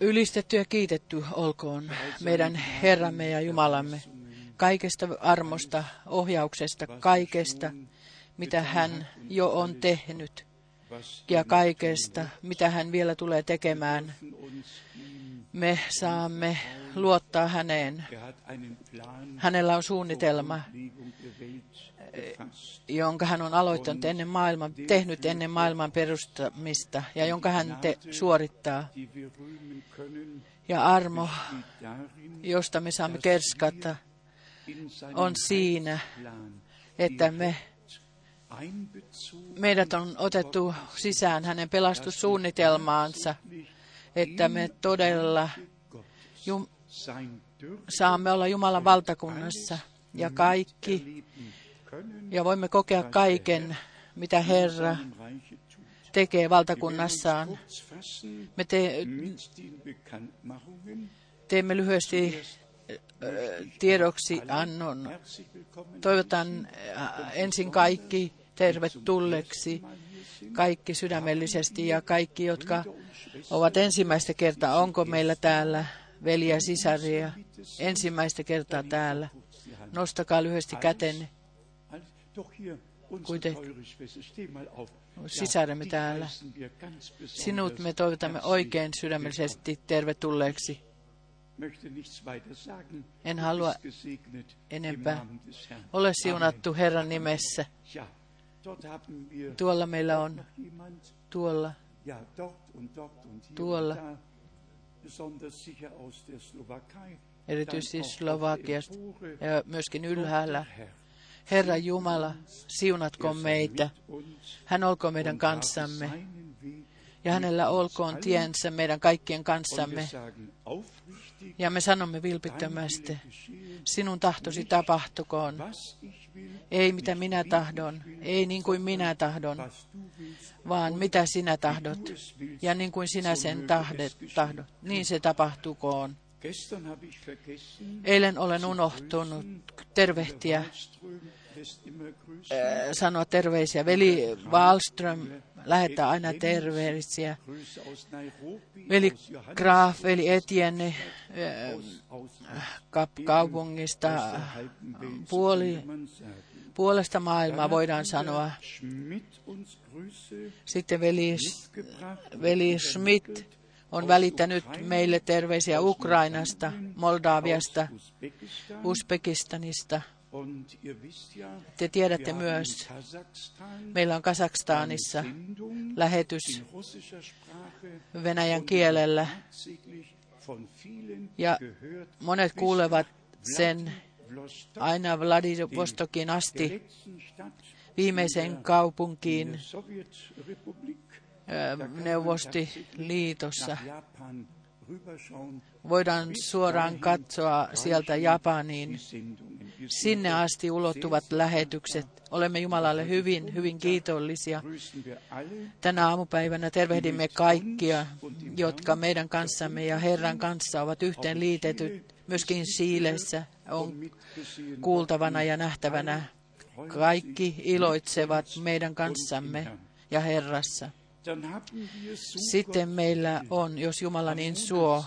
Ylistetty ja kiitetty olkoon meidän Herramme ja Jumalamme kaikesta armosta, ohjauksesta, kaikesta, mitä hän jo on tehnyt ja kaikesta, mitä hän vielä tulee tekemään. Me saamme luottaa häneen. Hänellä on suunnitelma, jonka hän on aloittanut ennen maailman, tehnyt ennen maailman perustamista ja jonka hän te, suorittaa. Ja armo, josta me saamme kerskata, on siinä, että me, meidät on otettu sisään hänen pelastussuunnitelmaansa, että me todella jum, saamme olla Jumalan valtakunnassa. Ja kaikki, ja voimme kokea kaiken, mitä Herra tekee valtakunnassaan. Me te, teemme lyhyesti tiedoksi annon. Toivotan ensin kaikki tervetulleeksi, kaikki sydämellisesti ja kaikki, jotka ovat ensimmäistä kertaa. Onko meillä täällä veliä sisaria ensimmäistä kertaa täällä? Nostakaa lyhyesti kätenne. Kuitenkin. sisaremme täällä. Sinut me toivotamme oikein sydämellisesti tervetulleeksi. En halua enempää. Ole siunattu Herran nimessä. Tuolla meillä on, tuolla, tuolla, erityisesti Slovakiasta. Ja myöskin ylhäällä. Herra Jumala, siunatko meitä. Hän olkoon meidän kanssamme. Ja hänellä olkoon tiensä meidän kaikkien kanssamme. Ja me sanomme vilpittömästi, sinun tahtosi tapahtukoon. Ei mitä minä tahdon, ei niin kuin minä tahdon, vaan mitä sinä tahdot. Ja niin kuin sinä sen tahdet, tahdot, niin se tapahtukoon. Eilen olen unohtunut tervehtiä, sanoa terveisiä. Veli Wallström lähettää aina terveisiä. Veli Graf, veli Etienne kaupungista puoli, puolesta maailmaa voidaan sanoa. Sitten veli, veli Schmidt on välittänyt meille terveisiä Ukrainasta, Moldaviasta, Uzbekistanista. Te tiedätte myös, meillä on Kazakstanissa lähetys venäjän kielellä. Ja monet kuulevat sen aina Vladivostokin asti viimeiseen kaupunkiin Neuvostiliitossa. Voidaan suoraan katsoa sieltä Japaniin. Sinne asti ulottuvat lähetykset. Olemme Jumalalle hyvin, hyvin kiitollisia. Tänä aamupäivänä tervehdimme kaikkia, jotka meidän kanssamme ja Herran kanssa ovat yhteen liitetyt. Myöskin Siilessä on kuultavana ja nähtävänä. Kaikki iloitsevat meidän kanssamme ja Herrassa. Sitten meillä on, jos Jumala niin suo,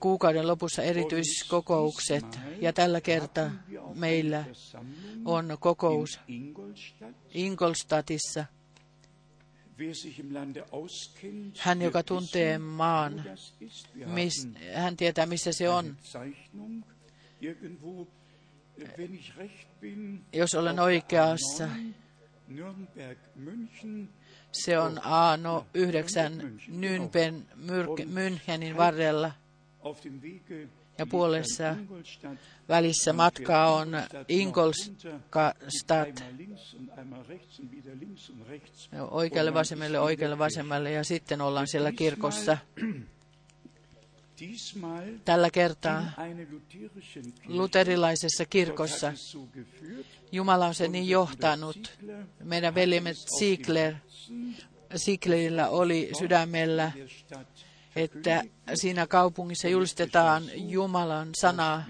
kuukauden lopussa erityiskokoukset. Ja tällä kertaa meillä on kokous Ingolstadtissa. Hän, joka tuntee maan, mis, hän tietää, missä se on. Jos olen oikeassa, se on Aano 9 Nynpen Münchenin varrella. ja puolessa välissä matka on Ingolstadt oikealle vasemmalle, oikealle vasemmalle ja sitten ollaan siellä kirkossa. Tällä kertaa luterilaisessa kirkossa Jumala on se niin johtanut. Meidän veljemme Ziegler, Zieglerillä oli sydämellä, että siinä kaupungissa julistetaan Jumalan sanaa.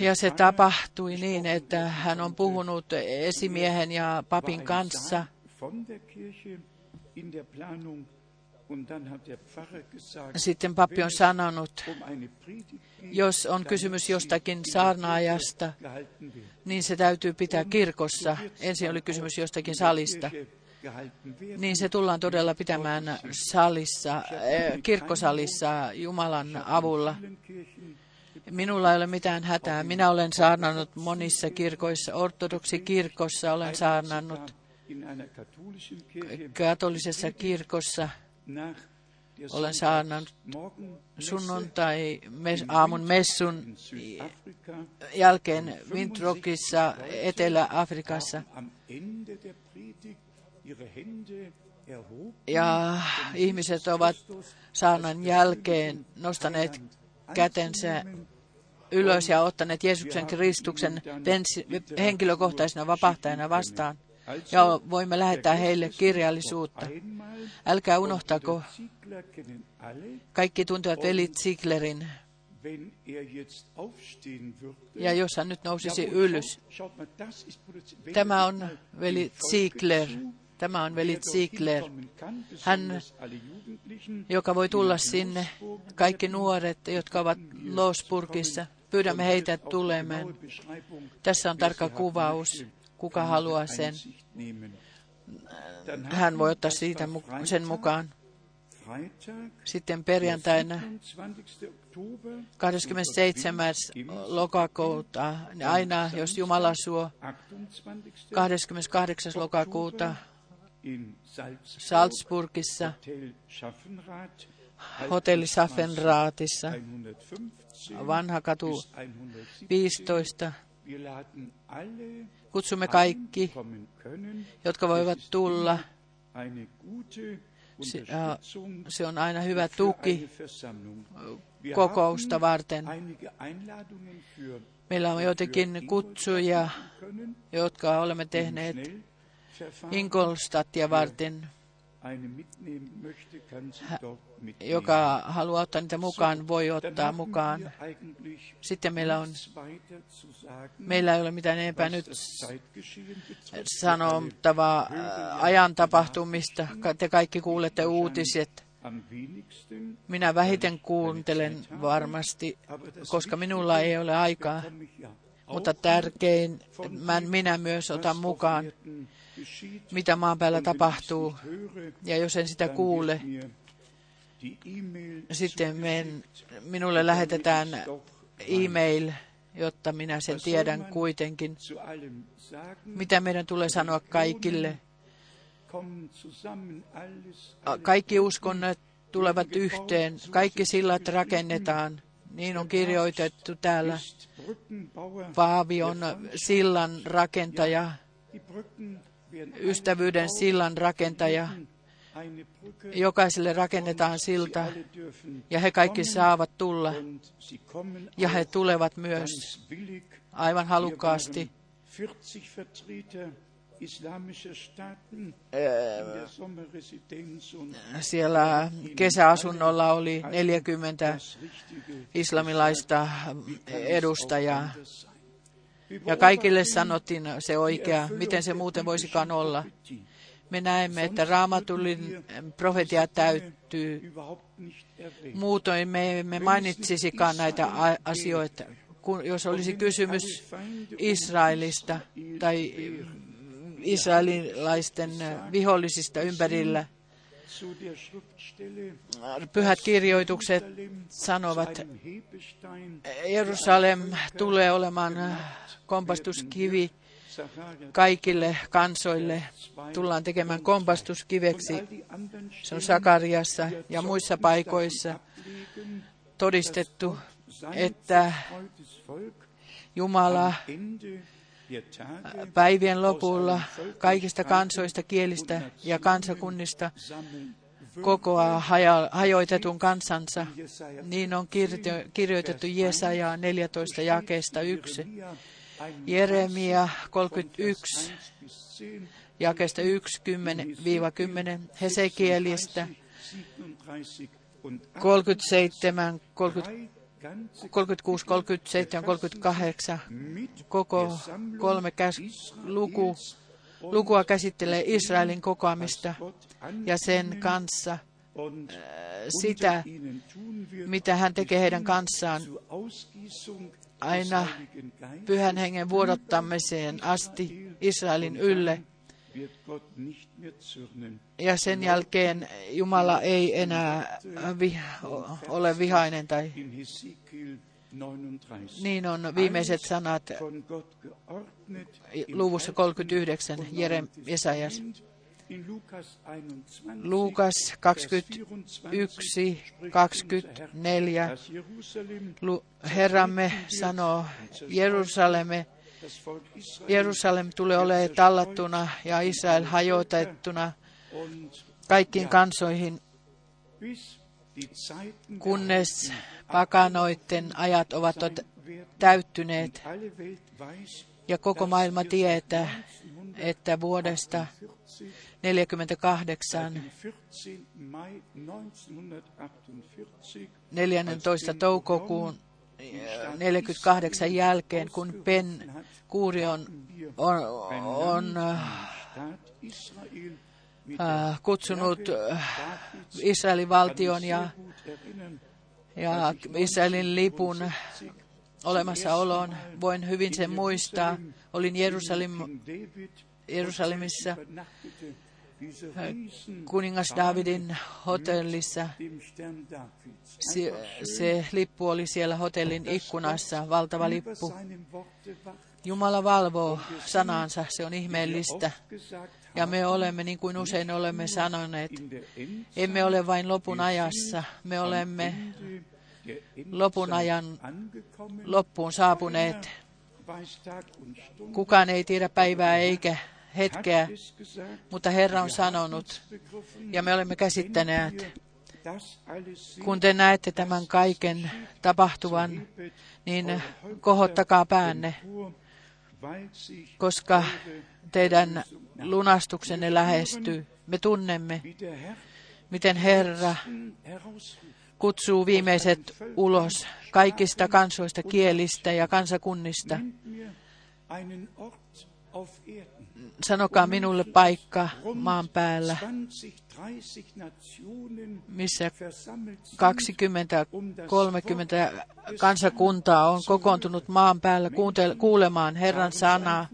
Ja se tapahtui niin, että hän on puhunut esimiehen ja papin kanssa. Sitten pappi on sanonut, jos on kysymys jostakin saarnaajasta, niin se täytyy pitää kirkossa. Ensin oli kysymys jostakin salista. Niin se tullaan todella pitämään salissa, kirkkosalissa Jumalan avulla. Minulla ei ole mitään hätää. Minä olen saarnannut monissa kirkoissa, ortodoksikirkossa olen saarnannut, katolisessa kirkossa olen saarnannut sunnuntai mes, aamun messun jälkeen Windrockissa Etelä-Afrikassa. Ja ihmiset ovat saarnan jälkeen nostaneet kätensä ylös ja ottaneet Jeesuksen Kristuksen henkilökohtaisena vapahtajana vastaan. Ja voimme lähettää heille kirjallisuutta. Älkää unohtako, kaikki tuntevat veli Zieglerin. Ja jos hän nyt nousisi ylös. Tämä on veli Ziegler. Tämä on veli Ziegler. Hän, joka voi tulla sinne, kaikki nuoret, jotka ovat Losburgissa, pyydämme heitä tulemaan. Tässä on tarkka kuvaus, kuka haluaa sen. Hän voi ottaa siitä sen mukaan. Sitten perjantaina 27. lokakuuta, aina jos Jumala suo, 28. lokakuuta Salzburgissa, hotelli Schaffenraatissa, vanha katu 15. Kutsumme kaikki, jotka voivat tulla. Se, se on aina hyvä tuki kokousta varten. Meillä on joitakin kutsuja, jotka olemme tehneet Ingolstadtia varten joka haluaa ottaa niitä mukaan, voi ottaa mukaan. Sitten meillä on, meillä ei ole mitään enempää nyt sanottavaa ajan tapahtumista. Te kaikki kuulette uutiset. Minä vähiten kuuntelen varmasti, koska minulla ei ole aikaa. Mutta tärkein, minä myös otan mukaan mitä maan päällä tapahtuu. Ja jos en sitä kuule, sitten men, minulle lähetetään e-mail, jotta minä sen tiedän kuitenkin. Mitä meidän tulee sanoa kaikille? Kaikki uskonnot tulevat yhteen, kaikki sillat rakennetaan. Niin on kirjoitettu täällä. Paavi on sillan rakentaja ystävyyden sillan rakentaja. Jokaiselle rakennetaan silta ja he kaikki saavat tulla ja he tulevat myös aivan halukkaasti. Siellä kesäasunnolla oli 40 islamilaista edustajaa ja kaikille sanottiin se oikea, miten se muuten voisikaan olla. Me näemme, että raamatullin profetia täyttyy. Muutoin me emme mainitsisikaan näitä asioita. Kun, jos olisi kysymys Israelista tai israelilaisten vihollisista ympärillä, pyhät kirjoitukset sanovat, Jerusalem tulee olemaan kompastuskivi kaikille kansoille. Tullaan tekemään kompastuskiveksi. Se on Sakariassa ja muissa paikoissa todistettu, että Jumala päivien lopulla kaikista kansoista, kielistä ja kansakunnista kokoaa haja, hajoitetun kansansa. Niin on kirjoitettu Jesaja 14 jakeesta 1. Jeremia 31 jakeesta 1, 10-10, Hesekielistä 37, 30, 36, 37, 38, koko kolme käs- luku, lukua käsittelee Israelin kokoamista ja sen kanssa äh, sitä, mitä hän tekee heidän kanssaan aina pyhän hengen vuodottamiseen asti Israelin ylle. Ja sen jälkeen Jumala ei enää vi- ole vihainen tai niin on viimeiset sanat luvussa 39 Jerem Jesajas. Luukas 21, 24. Lu- Herramme sanoo, Jerusalemme, Jerusalem tulee olemaan tallattuna ja Israel hajoitettuna kaikkiin kansoihin, kunnes pakanoiden ajat ovat täyttyneet ja koko maailma tietää, että vuodesta 48 14. toukokuun 48 jälkeen, kun Ben Gurion on, on äh, kutsunut äh, Israelin valtion ja, ja Israelin lipun olemassaoloon. Voin hyvin sen muistaa. Olin Jerusalim, Jerusalemissa kuningas Davidin hotellissa. Se, se lippu oli siellä hotellin ikkunassa, valtava lippu. Jumala valvoo sanansa, se on ihmeellistä. Ja me olemme, niin kuin usein olemme sanoneet, emme ole vain lopun ajassa, me olemme lopun ajan loppuun saapuneet. Kukaan ei tiedä päivää eikä hetkeä, mutta Herra on sanonut, ja me olemme käsittäneet, kun te näette tämän kaiken tapahtuvan, niin kohottakaa päänne, koska teidän lunastuksenne lähestyy. Me tunnemme, miten Herra kutsuu viimeiset ulos kaikista kansoista, kielistä ja kansakunnista. Sanokaa minulle paikka maan päällä, missä 20-30 kansakuntaa on kokoontunut maan päällä kuulemaan Herran sanaa.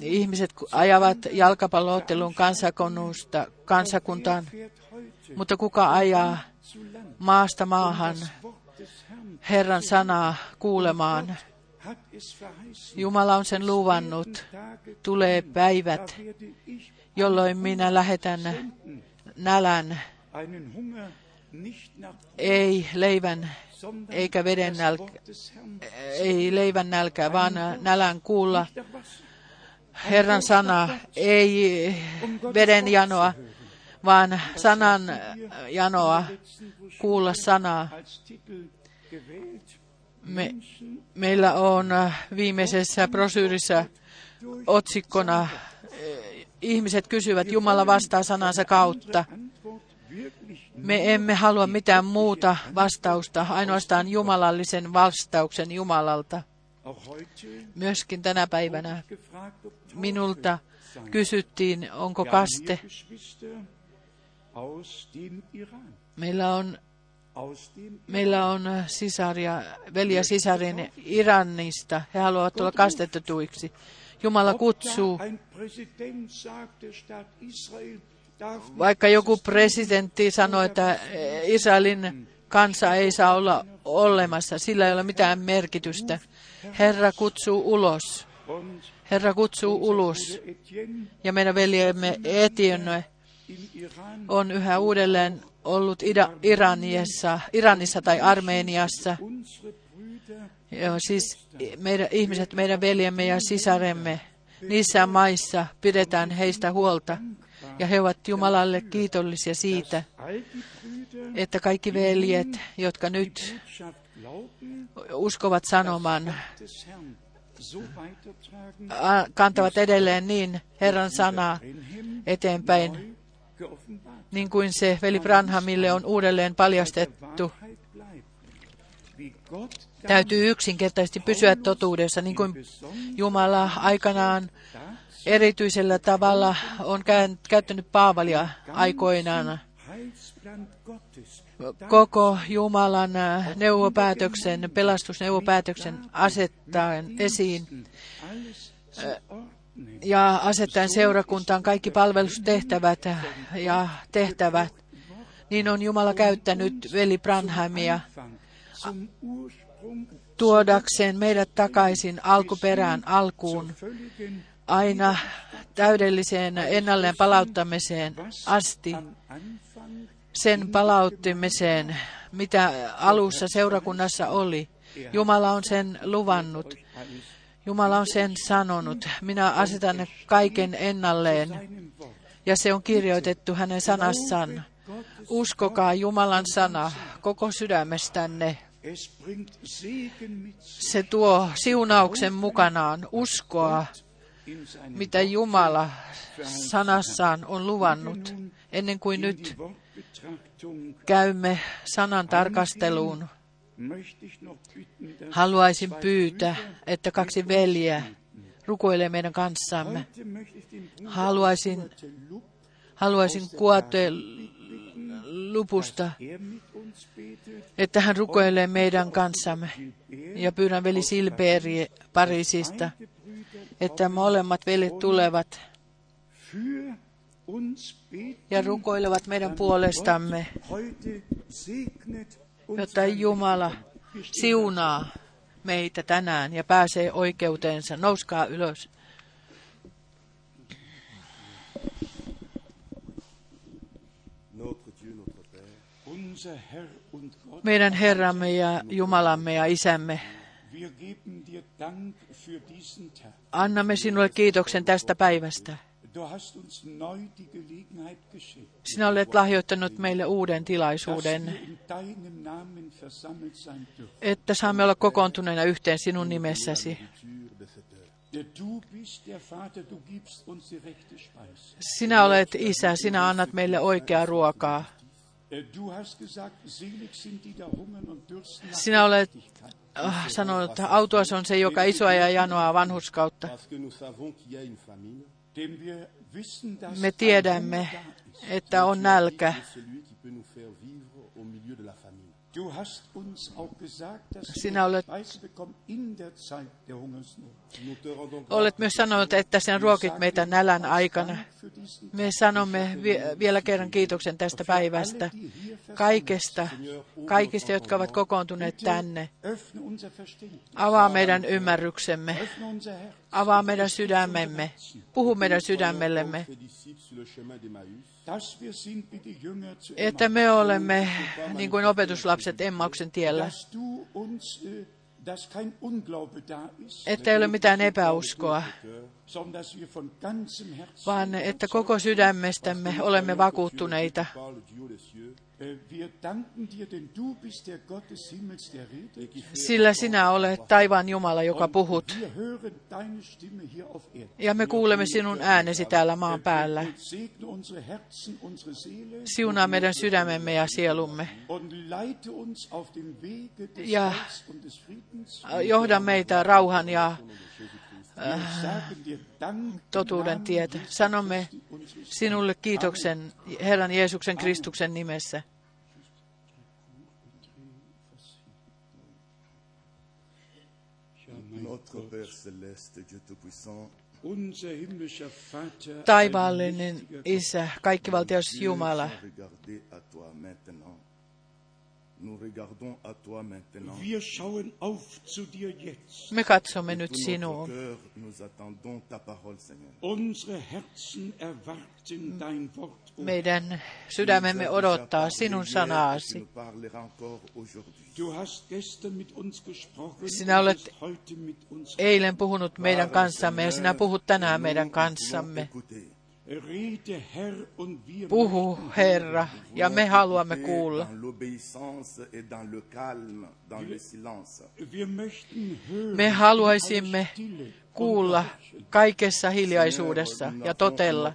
Ihmiset ajavat jalkapalloottelun kansakunnusta kansakuntaan, mutta kuka ajaa maasta maahan Herran sanaa kuulemaan? Jumala on sen luvannut. Tulee päivät, jolloin minä lähetän nälän, ei leivän eikä veden nälkä, ei leivän nälkää, vaan nälän kuulla. Herran sana, ei veden janoa, vaan sanan janoa, kuulla sanaa. Me, meillä on viimeisessä brosyyrissa otsikkona ihmiset kysyvät, Jumala vastaa sanansa kautta. Me emme halua mitään muuta vastausta, ainoastaan jumalallisen vastauksen Jumalalta. Myöskin tänä päivänä minulta kysyttiin, onko kaste. Meillä on, meillä on sisaria, veli ja sisarin Iranista. He haluavat olla kastetetuiksi. Jumala kutsuu. Vaikka joku presidentti sanoi, että Israelin kansa ei saa olla olemassa, sillä ei ole mitään merkitystä. Herra kutsuu ulos. Herra kutsuu ulos. Ja meidän veljemme Etienne on yhä uudelleen ollut Ida, Iranissa, Iranissa tai Armeniassa. Joo, siis meidän, ihmiset, meidän veljemme ja sisaremme, niissä maissa pidetään heistä huolta. Ja he ovat Jumalalle kiitollisia siitä, että kaikki veljet, jotka nyt uskovat sanoman, kantavat edelleen niin Herran sanaa eteenpäin, niin kuin se veli Branhamille on uudelleen paljastettu. Täytyy yksinkertaisesti pysyä totuudessa, niin kuin Jumala aikanaan erityisellä tavalla on käyttänyt Paavalia aikoinaan koko Jumalan neuvopäätöksen, pelastusneuvopäätöksen asettaen esiin ja asettaen seurakuntaan kaikki palvelustehtävät ja tehtävät, niin on Jumala käyttänyt veli Branhamia tuodakseen meidät takaisin alkuperään alkuun, aina täydelliseen ennalleen palauttamiseen asti, sen palauttimiseen, mitä alussa seurakunnassa oli. Jumala on sen luvannut. Jumala on sen sanonut. Minä asetan kaiken ennalleen. Ja se on kirjoitettu hänen sanassaan. Uskokaa Jumalan sana koko sydämestänne. Se tuo siunauksen mukanaan uskoa, mitä Jumala sanassaan on luvannut, ennen kuin nyt käymme sanan tarkasteluun. Haluaisin pyytää, että kaksi veljeä rukoilee meidän kanssamme. Haluaisin, haluaisin kuote lupusta, että hän rukoilee meidän kanssamme. Ja pyydän veli Silperi Pariisista, että molemmat veljet tulevat ja rukoilevat meidän puolestamme, jotta Jumala siunaa meitä tänään ja pääsee oikeuteensa. Nouskaa ylös. Meidän Herramme ja Jumalamme ja Isämme, annamme sinulle kiitoksen tästä päivästä. Sinä olet lahjoittanut meille uuden tilaisuuden, että saamme olla kokoontuneena yhteen sinun nimessäsi. Sinä olet isä, sinä annat meille oikeaa ruokaa. Sinä olet äh, sanonut, että autuas on se, joka isoa ja janoaa vanhuskautta. Me tiedämme, että on nälkä. Sinä olet, olet myös sanonut, että sen ruokit meitä nälän aikana. Me sanomme vielä kerran kiitoksen tästä päivästä, kaikesta, kaikista, jotka ovat kokoontuneet tänne. Avaa meidän ymmärryksemme, avaa meidän sydämemme, puhu meidän sydämellemme, että me olemme niin kuin opetuslapset Emmauksen tiellä, että ei ole mitään epäuskoa, vaan että koko sydämestämme olemme vakuuttuneita. Sillä sinä olet taivaan Jumala, joka puhut. Ja me kuulemme sinun äänesi täällä maan päällä. Siunaa meidän sydämemme ja sielumme. Ja johda meitä rauhan ja äh, totuuden tietä. Sanomme sinulle kiitoksen Herran Jeesuksen Kristuksen nimessä. Taivaallinen Isä, kaikkivaltias Jumala, me katsomme nyt sinuun. Meidän sydämemme odottaa sinun sanaasi. Sinä olet eilen puhunut meidän kanssamme ja sinä puhut tänään meidän kanssamme. Puhu, Herra, ja me haluamme kuulla. Me haluaisimme kuulla kaikessa hiljaisuudessa ja totella,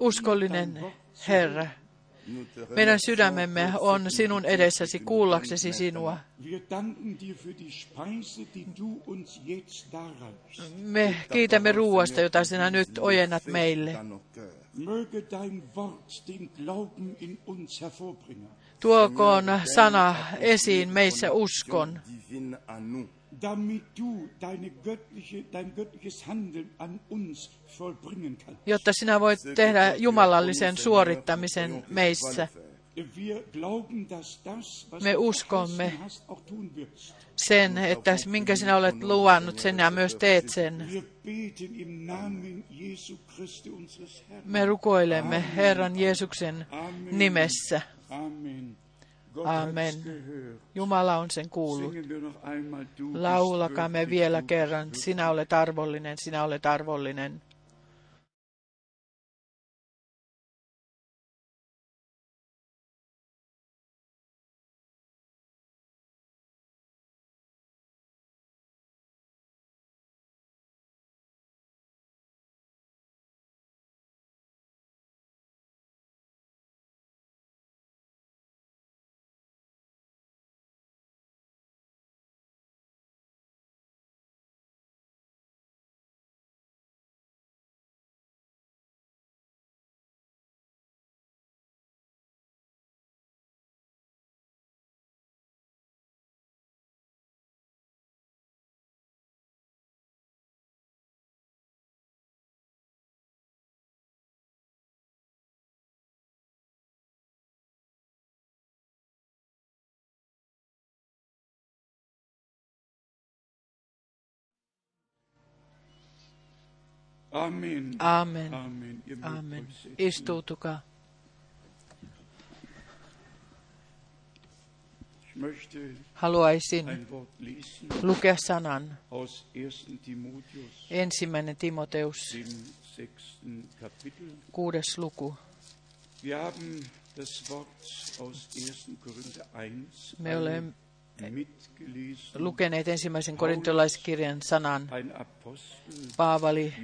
Uskollinen Herra, meidän sydämemme on sinun edessäsi kuullaksesi sinua. Me kiitämme ruuasta, jota sinä nyt ojennat meille. Tuokoon sana esiin meissä uskon, Divine à nous. damit du deine göttliche, dein göttliches Handeln an uns vollbringen kannst. jotta sinä voit tehdä jumalallisen suorittamisen meissä. Me du uskomme. Sen, että minkä sinä olet luvannut, sen ja myös teet sen. Me rukoilemme Herran Jeesuksen nimessä. Amen. Amen. Jumala on sen kuullut. Würdig, vielä kerran. Sinä olet arvollinen, sinä olet arvollinen. Amen. Amen. Amen. Istuutukaa. Haluaisin lukea sanan. aus 1. Timotheus, Ensimmäinen Timoteus, kuudes luku. Wir haben das Wort aus 1. Korinther 1 Me olemme. Lukeneet ensimmäisen korintolaiskirjan sanan. Paavali,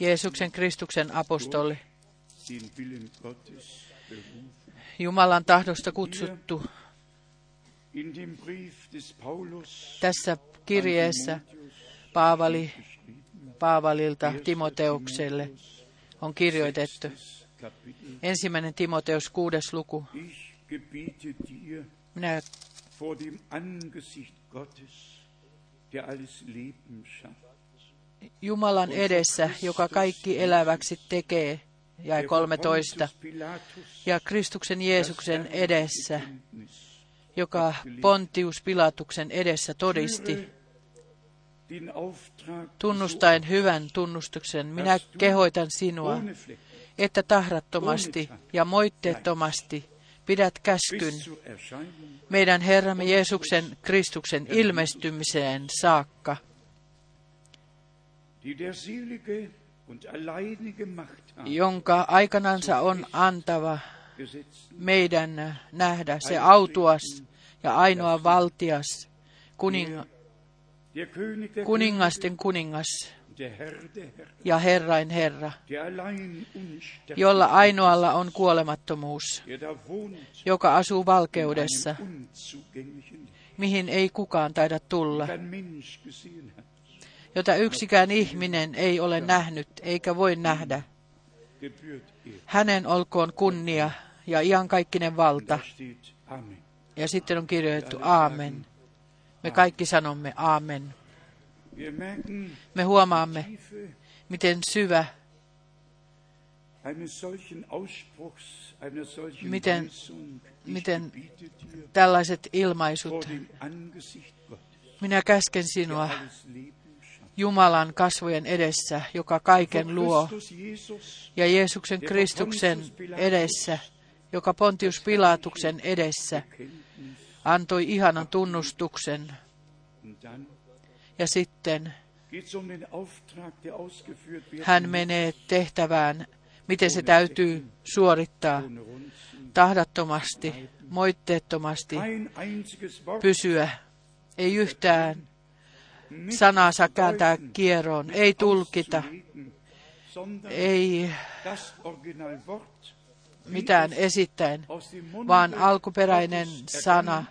Jeesuksen Kristuksen apostoli. Jumalan tahdosta kutsuttu. Tässä kirjeessä Paavali Paavalilta 1. Timoteukselle on kirjoitettu. Ensimmäinen Timoteus, kuudes luku. Minä vor dem Angesicht Gottes, der alles Leben schafft, Jumalan edessä, joka kaikki eläväksi tekee, jäi der vor 13, Pontius Pilatus ja Kristuksen Jeesuksen edessä, joka Pontius Pilatuksen edessä todisti, tunnustaen hyvän tunnustuksen. Minä kehoitan sinua, että tahrattomasti ja moitteettomasti pidät käskyn Erscheinung meidän Herramme Jeesuksen Kristuksen ilmestymiseen saakka, jonka aikanansa on antava meidän nähdä se autuas ja ainoa valtias, kuning, kuningasten kuningas Ja Herrain Herra, jolla ainoalla on kuolemattomuus, joka asuu valkeudessa, mihin ei kukaan taida tulla, jota yksikään ihminen ei ole nähnyt eikä voi nähdä. Hänen olkoon kunnia ja iankaikkinen valta. Ja sitten on kirjoitettu Aamen. Me kaikki sanomme Aamen. Me huomaamme, miten syvä, Miten- miten tällaiset ilmaisut. Minä käsken sinua. Jumalan kasvojen edessä, joka kaiken luo, ja Jeesuksen Kristuksen edessä, joka Pontius Pilatuksen edessä antoi ihanan tunnustuksen. Ja sitten um hän menee tehtävään, miten se täytyy suorittaa. Tahdattomasti, moitteettomasti, pysyä, ei yhtään sanaa saa kääntää kieroon, ei tulkita, ei mitään esittäen, vaan alkuperäinen sana,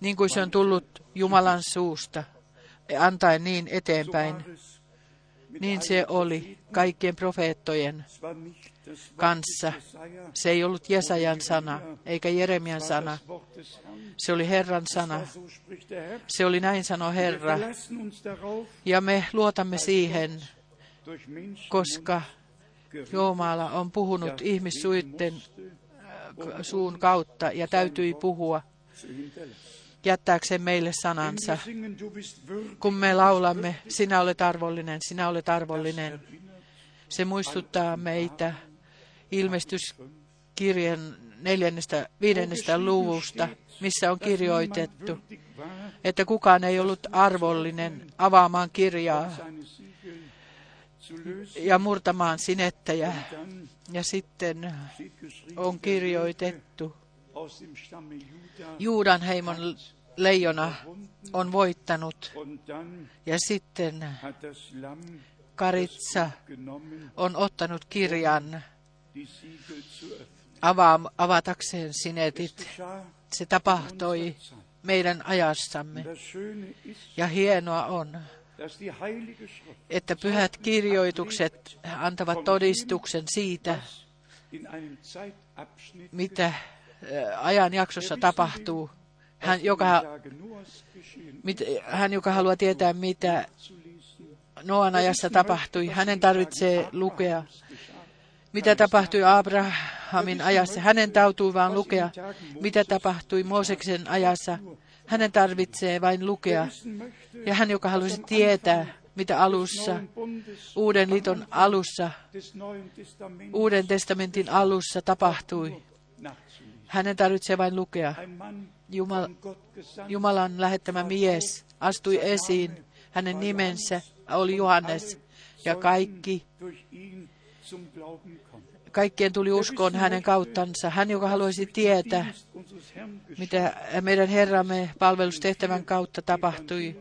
niin kuin se on tullut Jumalan suusta, antaen niin eteenpäin. Niin se oli kaikkien profeettojen kanssa. Se ei ollut Jesajan sana, eikä Jeremian sana. Se oli Herran sana. Se oli näin sano Herra. Ja me luotamme siihen, koska Jumala on puhunut ihmissuitten suun kautta ja täytyi puhua jättääkseen meille sanansa. Kun me laulamme, sinä olet arvollinen, sinä olet arvollinen, se muistuttaa meitä ilmestyskirjan neljännestä, viidennestä luvusta, missä on kirjoitettu, että kukaan ei ollut arvollinen avaamaan kirjaa ja murtamaan sinettäjä. Ja sitten on kirjoitettu, Juudan heimon leijona on voittanut. Ja sitten Karitsa on ottanut kirjan ava- avatakseen sinetit. Se tapahtui meidän ajassamme. Ja hienoa on, että pyhät kirjoitukset antavat todistuksen siitä, mitä ajanjaksossa tapahtuu. Hän joka, mit, hän, joka haluaa tietää, mitä Noan ajassa tapahtui, hänen tarvitsee lukea. Mitä tapahtui Abrahamin ajassa? Hänen täytyy vain lukea. Mitä tapahtui Mooseksen ajassa? Hänen tarvitsee vain lukea. Ja hän, joka haluaisi tietää, mitä alussa, Uuden liiton alussa, Uuden testamentin alussa tapahtui. Hänen tarvitsee vain lukea. Jumal, Jumalan lähettämä mies astui esiin. Hänen nimensä oli Johannes. Ja kaikki, kaikkien tuli uskoon hänen kauttansa. Hän, joka haluaisi tietää, mitä meidän Herramme palvelustehtävän kautta tapahtui,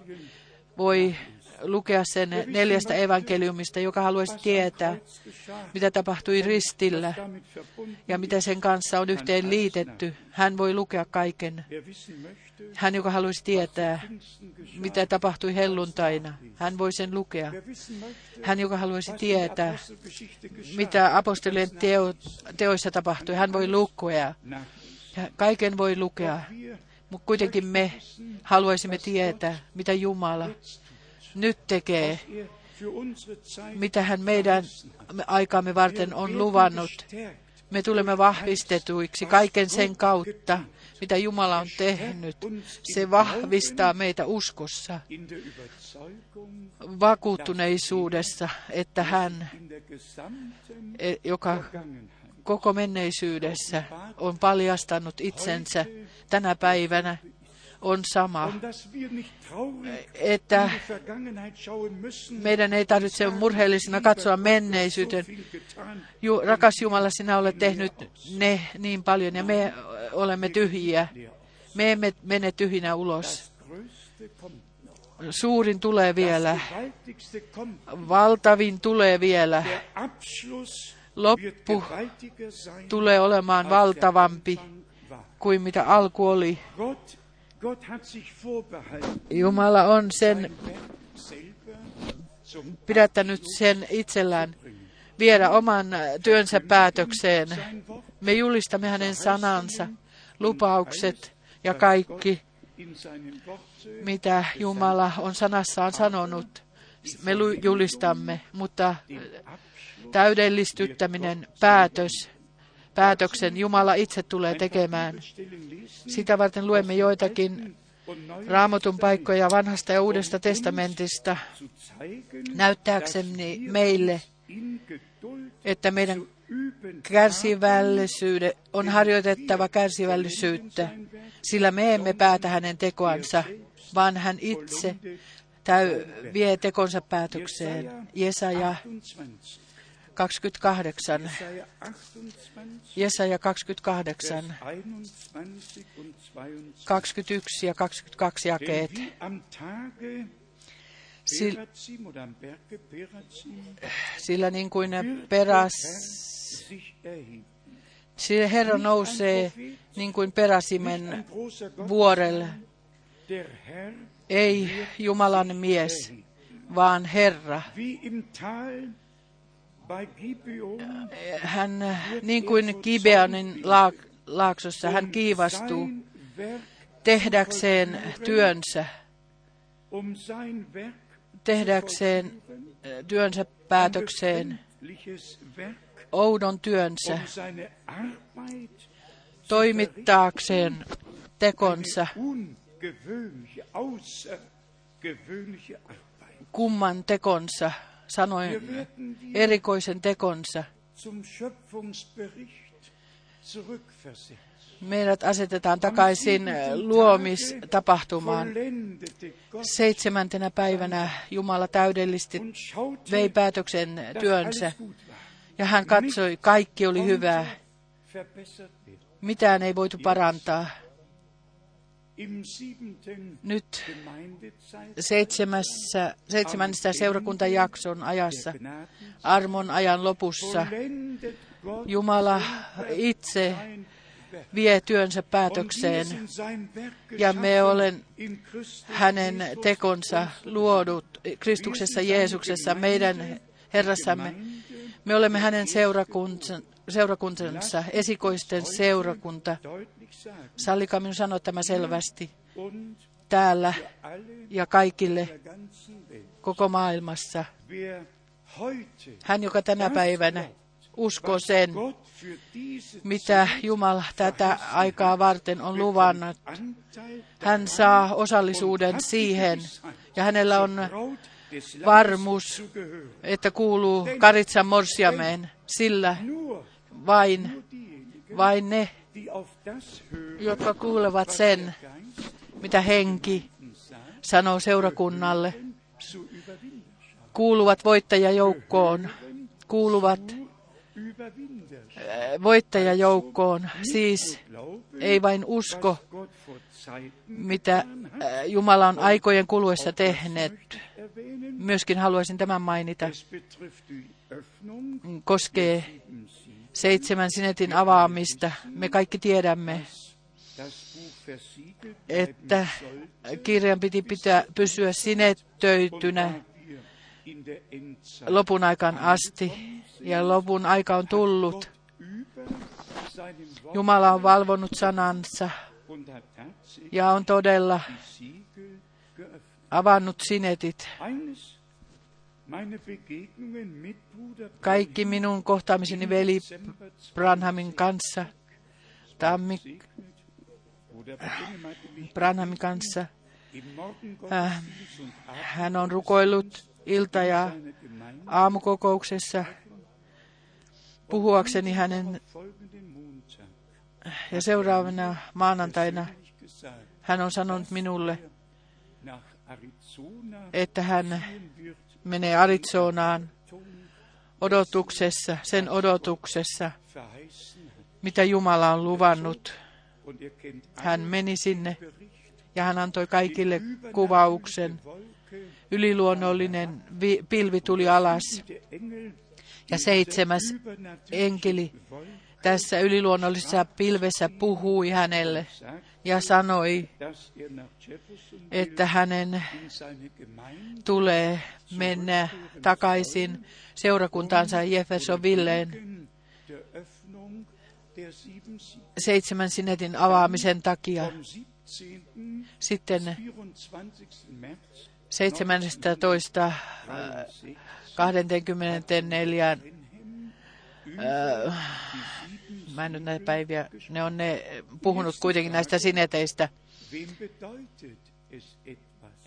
voi lukea sen neljästä evankeliumista, joka haluaisi tietää, mitä tapahtui ristillä ja mitä sen kanssa on yhteen liitetty. Hän voi lukea kaiken. Hän, joka haluaisi tietää, mitä tapahtui helluntaina, hän voi sen lukea. Hän, joka haluaisi tietää, mitä apostolien teo, teoissa tapahtui, hän voi lukea. Kaiken voi lukea, mutta kuitenkin me haluaisimme tietää, mitä Jumala nyt tekee, mitä hän meidän aikaamme varten on luvannut. Me tulemme vahvistetuiksi kaiken sen kautta, mitä Jumala on tehnyt. Se vahvistaa meitä uskossa, vakuuttuneisuudessa, että hän, e, joka koko menneisyydessä on paljastanut itsensä tänä päivänä, on sama, että meidän ei tarvitse murheellisena katsoa menneisyyteen. Ju, rakas Jumala, sinä olet tehnyt ne niin paljon ja me olemme tyhjiä. Me emme mene tyhjinä ulos. Suurin tulee vielä. Valtavin tulee vielä. Loppu tulee olemaan valtavampi kuin mitä alku oli. Jumala on sen pidättänyt sen itsellään viedä oman työnsä päätökseen. Me julistamme hänen sanansa, lupaukset ja kaikki, mitä Jumala on sanassaan sanonut. Me julistamme, mutta täydellistyttäminen, päätös, päätöksen Jumala itse tulee tekemään. Sitä varten luemme joitakin raamatun paikkoja vanhasta ja uudesta testamentista näyttääkseni meille, että meidän kärsivällisyyden on harjoitettava kärsivällisyyttä, sillä me emme päätä hänen tekoansa, vaan hän itse täy, vie tekonsa päätökseen. Jesaja 28. Jesaja 28. 21 ja 22 jakeet. Sil- Perazim oder am Berge Perazim sillä niin kuin peräs, sillä Herra nousee niin kuin peräsimen vuorelle. Ei Jumalan mies, vaan Herra. Hän, niin kuin Gibeonin laak- laaksossa, hän kiivastuu tehdäkseen työnsä, um tehdäkseen eh, työnsä päätökseen, oudon työnsä, um toimittaakseen tekonsa, kumman tekonsa, sanoin erikoisen tekonsa. Meidät asetetaan takaisin luomistapahtumaan. Seitsemäntenä päivänä Jumala täydellisesti vei päätöksen työnsä ja hän katsoi, kaikki oli hyvää. Mitään ei voitu parantaa. Nyt seitsemässä, seitsemännessä seurakuntajakson ajassa, armon ajan lopussa, Jumala itse vie työnsä päätökseen. Ja me olen hänen tekonsa luodut Kristuksessa Jeesuksessa, meidän Herrassamme. Me olemme hänen seurakuntansa, seurakuntansa esikoisten seurakunta. Sallikaa minun sanoa tämä selvästi täällä ja kaikille koko maailmassa. Hän, joka tänä päivänä uskoo sen, mitä Jumala tätä aikaa varten on luvannut. Hän saa osallisuuden siihen ja hänellä on varmuus, että kuuluu Karitsan morsiameen, sillä vain, vain ne, jotka kuulevat sen, mitä henki sanoo seurakunnalle, kuuluvat voittajajoukkoon, kuuluvat äh, voittajajoukkoon, siis ei vain usko, mitä äh, Jumala on aikojen kuluessa tehnyt. Myöskin haluaisin tämän mainita, koskee. Seitsemän sinetin avaamista. Me kaikki tiedämme, että kirjan piti pitää, pysyä Endzeit lopun aikaan asti. Ja lopun aika on tullut. Jumala on valvonut sanansa ja on todella avannut sinetit. Kaikki minun kohtaamiseni veli Branhamin kanssa, Tammi Branhamin kanssa, äh, hän on rukoillut ilta- ja aamukokouksessa. Puhuakseni hänen ja seuraavana maanantaina persönlich gesagt, hän on sanonut minulle, Arizona että hän menee Arizonaan odotuksessa, sen odotuksessa, mitä Jumala on luvannut. Hän meni sinne ja hän antoi kaikille kuvauksen. Yliluonnollinen vi- pilvi tuli alas ja seitsemäs enkeli tässä yliluonnollisessa pilvessä puhui hänelle ja sanoi, että hänen tulee mennä takaisin seurakuntaansa Jeffersonvilleen seitsemän sinetin avaamisen takia. vom 17. Sitten 24. März 17. 63 24. Mä en nyt näitä päiviä, ne on ne puhunut kuitenkin näistä sineteistä.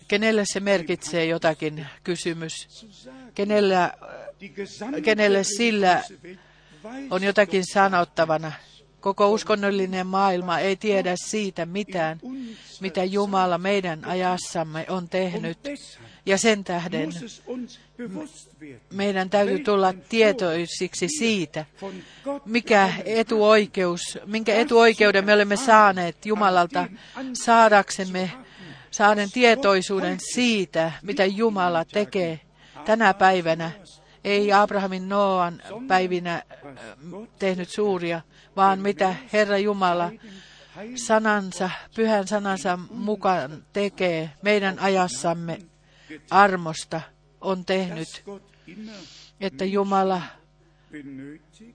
Kenelle se merkitsee jotakin? Kysymys. Kenellä gesamte kenelle sillä on jotakin sanottavana? Koko uskonnollinen maailma ei tiedä siitä mitään, mitä Jumala meidän ajassamme on tehnyt. Ja sen tähden meidän täytyy tulla tietoisiksi siitä, mikä etuoikeus, minkä etuoikeuden me olemme saaneet Jumalalta saadaksemme saaden tietoisuuden siitä, mitä Jumala tekee tänä päivänä. Ei Abrahamin Noan päivinä äh, tehnyt suuria, vaan mitä Herra Jumala sanansa, pyhän sanansa mukaan tekee meidän ajassamme armosta on tehnyt, että Jumala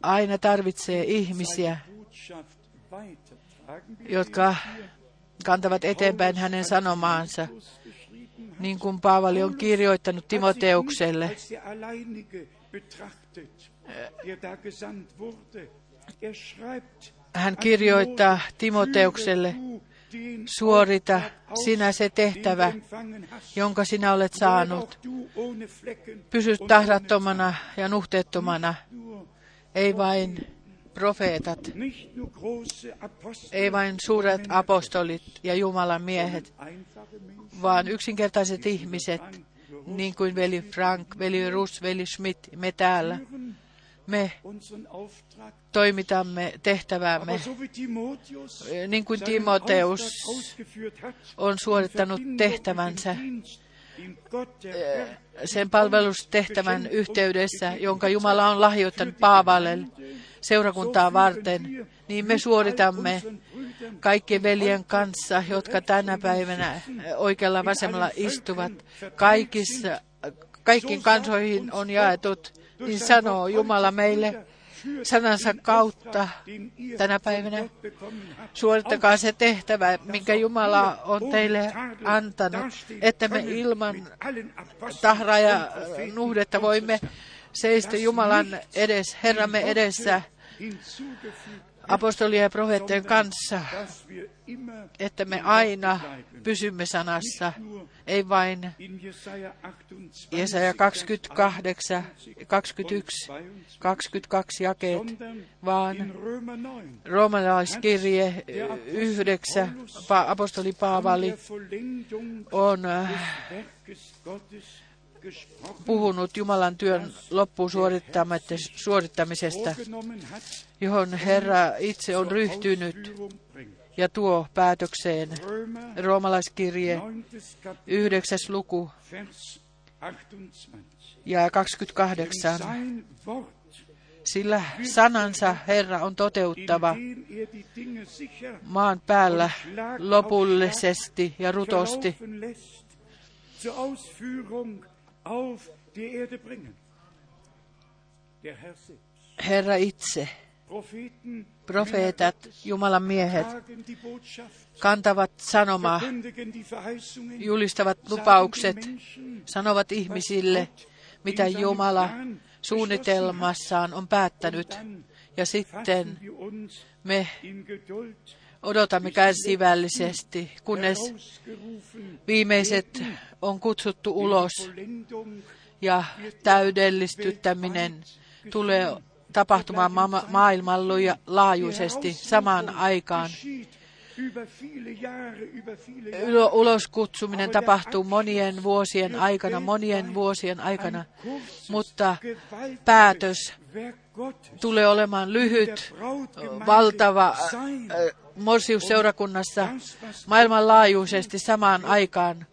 aina tarvitsee ihmisiä, jotka kantavat eteenpäin hänen sanomaansa, niin kuin Paavali on kirjoittanut Timoteukselle. Hän kirjoittaa Timoteukselle, suorita sinä se tehtävä, jonka sinä olet saanut. Pysy tahdattomana ja nuhteettomana, ei vain profeetat, ei vain suuret apostolit ja Jumalan miehet, vaan yksinkertaiset ihmiset, niin kuin veli Frank, veli Rus, veli Schmidt, me täällä. Me toimitamme tehtävämme, niin kuin Timoteus on suorittanut tehtävänsä sen palvelustehtävän yhteydessä, jonka Jumala on lahjoittanut Paavalle seurakuntaa varten, niin me suoritamme kaikkien veljen kanssa, jotka tänä päivänä oikealla vasemmalla istuvat. Kaikissa, kaikkiin kansoihin on jaetut, niin sanoo Jumala meille sanansa kautta tänä päivänä. Suorittakaa se tehtävä, minkä Jumala on teille antanut, että me ilman tahraa ja nuhdetta voimme seistä Jumalan edes, Herramme edessä apostolien ja profeettien kanssa, että me aina pysymme sanassa, ei vain Jesaja 28, 21, 22 jakeet, vaan roomalaiskirje 9, apostoli Paavali on puhunut Jumalan työn loppuun suorittamisesta, johon Herra itse on ryhtynyt ja tuo päätökseen. Roomalaiskirje, 9. luku ja 28. Sillä sanansa Herra on toteuttava maan päällä lopullisesti ja rutosti. Herra itse, profeetat, Jumalan miehet, kantavat sanomaa, julistavat lupaukset, sanovat ihmisille, mitä Jumala suunnitelmassaan on päättänyt. Ja sitten me odotamme kärsivällisesti, kunnes viimeiset on kutsuttu ulos. ja täydellistyttäminen tulee tapahtumaan ma- maailmanlaajuisesti samaan aikaan. Ulos kutsuminen tapahtuu monien vuosien aikana, monien vuosien aikana, mutta päätös tulee olemaan lyhyt, valtava Morsius-seurakunnassa maailmanlaajuisesti samaan aikaan.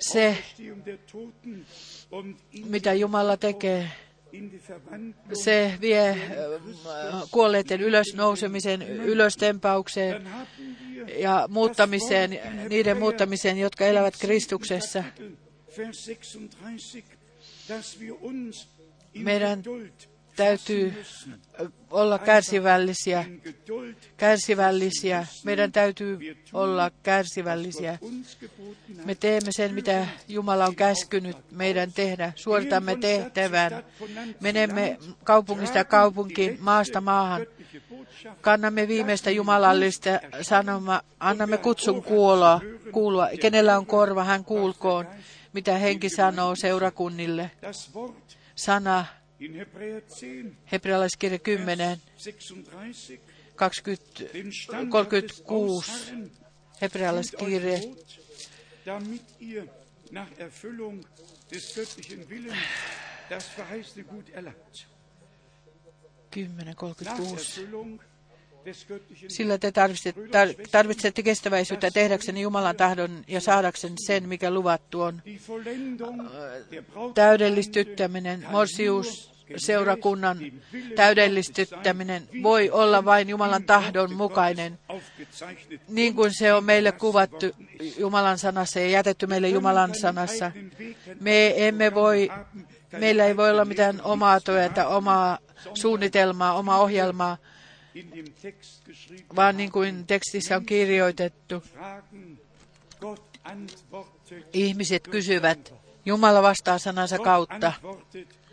Se, mitä Jumala tekee, se vie kuolleiden ylösnousemisen, ylöstempaukseen ja muuttamiseen, niiden muuttamiseen, jotka elävät Kristuksessa. Meidän täytyy olla kärsivällisiä, kärsivällisiä. Meidän täytyy olla kärsivällisiä. Me teemme sen, mitä Jumala on käskynyt meidän tehdä. Suoritamme tehtävän. Menemme kaupungista kaupunkiin, maasta maahan. Kannamme viimeistä jumalallista sanoma, annamme kutsun kuulua, kuulua. Kenellä on korva, hän kuulkoon, mitä henki sanoo seurakunnille. Sana Hebrealaiskirja 10, 20, 36, hebrealaiskirje. damit ihr nach Erfüllung des göttlichen Willens das verheißene Gut erlangt. 10, 36. des göttlichen Sillä te tarvitsette, tar- tarvitsette kestäväisyyttä tehdäksenne Jumalan tahdon ja saadaksenne sen, mikä luvattu on. Täydellistyttäminen, morsius, seurakunnan täydellistyttäminen voi olla vain Jumalan tahdon mukainen, niin kuin se on meille kuvattu Jumalan sanassa ja jätetty meille Jumalan sanassa. Me emme voi, meillä ei voi olla mitään omaa työtä, omaa suunnitelmaa, omaa ohjelmaa, vaan niin kuin tekstissä on kirjoitettu, ihmiset kysyvät, Jumala vastaa sanansa kautta.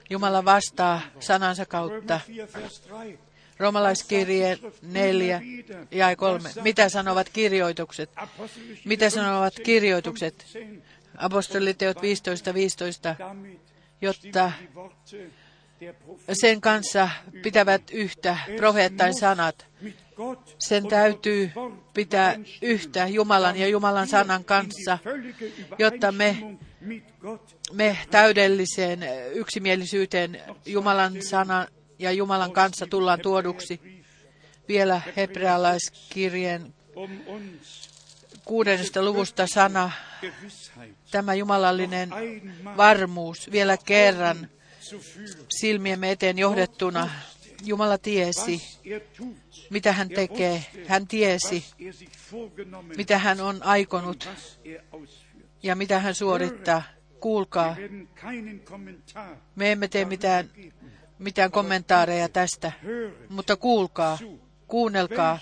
Jumala vastaa sanansa kautta. Römer 4, Vers 3. Romalaiskirje 4 ja 3. Mitä sanovat kirjoitukset? Mitä sanovat 15, kirjoitukset? 15. Apostoliteot 15, 15, Damit jotta sen kanssa pitävät yhtä profeettain sanat. Sen täytyy pitää yhtä Jumalan ja Jumalan sanan kanssa, jotta me, me täydelliseen yksimielisyyteen Jumalan sanan ja Jumalan kanssa tullaan tuoduksi. Vielä hebrealaiskirjeen kuudennesta luvusta sana, tämä jumalallinen varmuus vielä kerran. Silmiemme eteen johdettuna. Jumala tiesi, mitä hän tekee. Hän tiesi, mitä hän on aikonut ja mitä hän suorittaa. Kuulkaa, me emme tee mitään, mitään kommentaareja tästä, mutta kuulkaa, kuunnelkaa,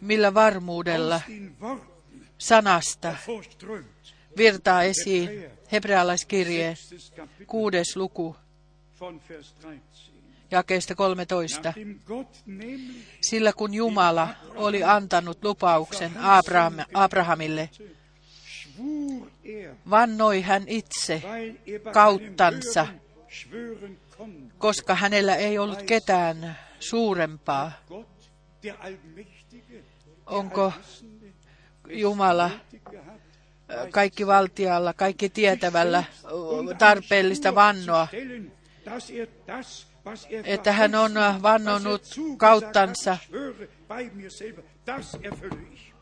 millä varmuudella sanasta virtaa esiin hebrealaiskirje, kuudes luku, von Vers 13. jakeesta 13. Nachdem Gott nämlich Sillä kun Jumala oli antanut lupauksen Abraham, Abrahamille, vannoi hän itse, kauttansa. koska hänellä ei ollut ketään suurempaa. Onko Jumala kaikki valtialla, kaikki tietävällä tarpeellista vannoa, että hän on vannonut kauttansa,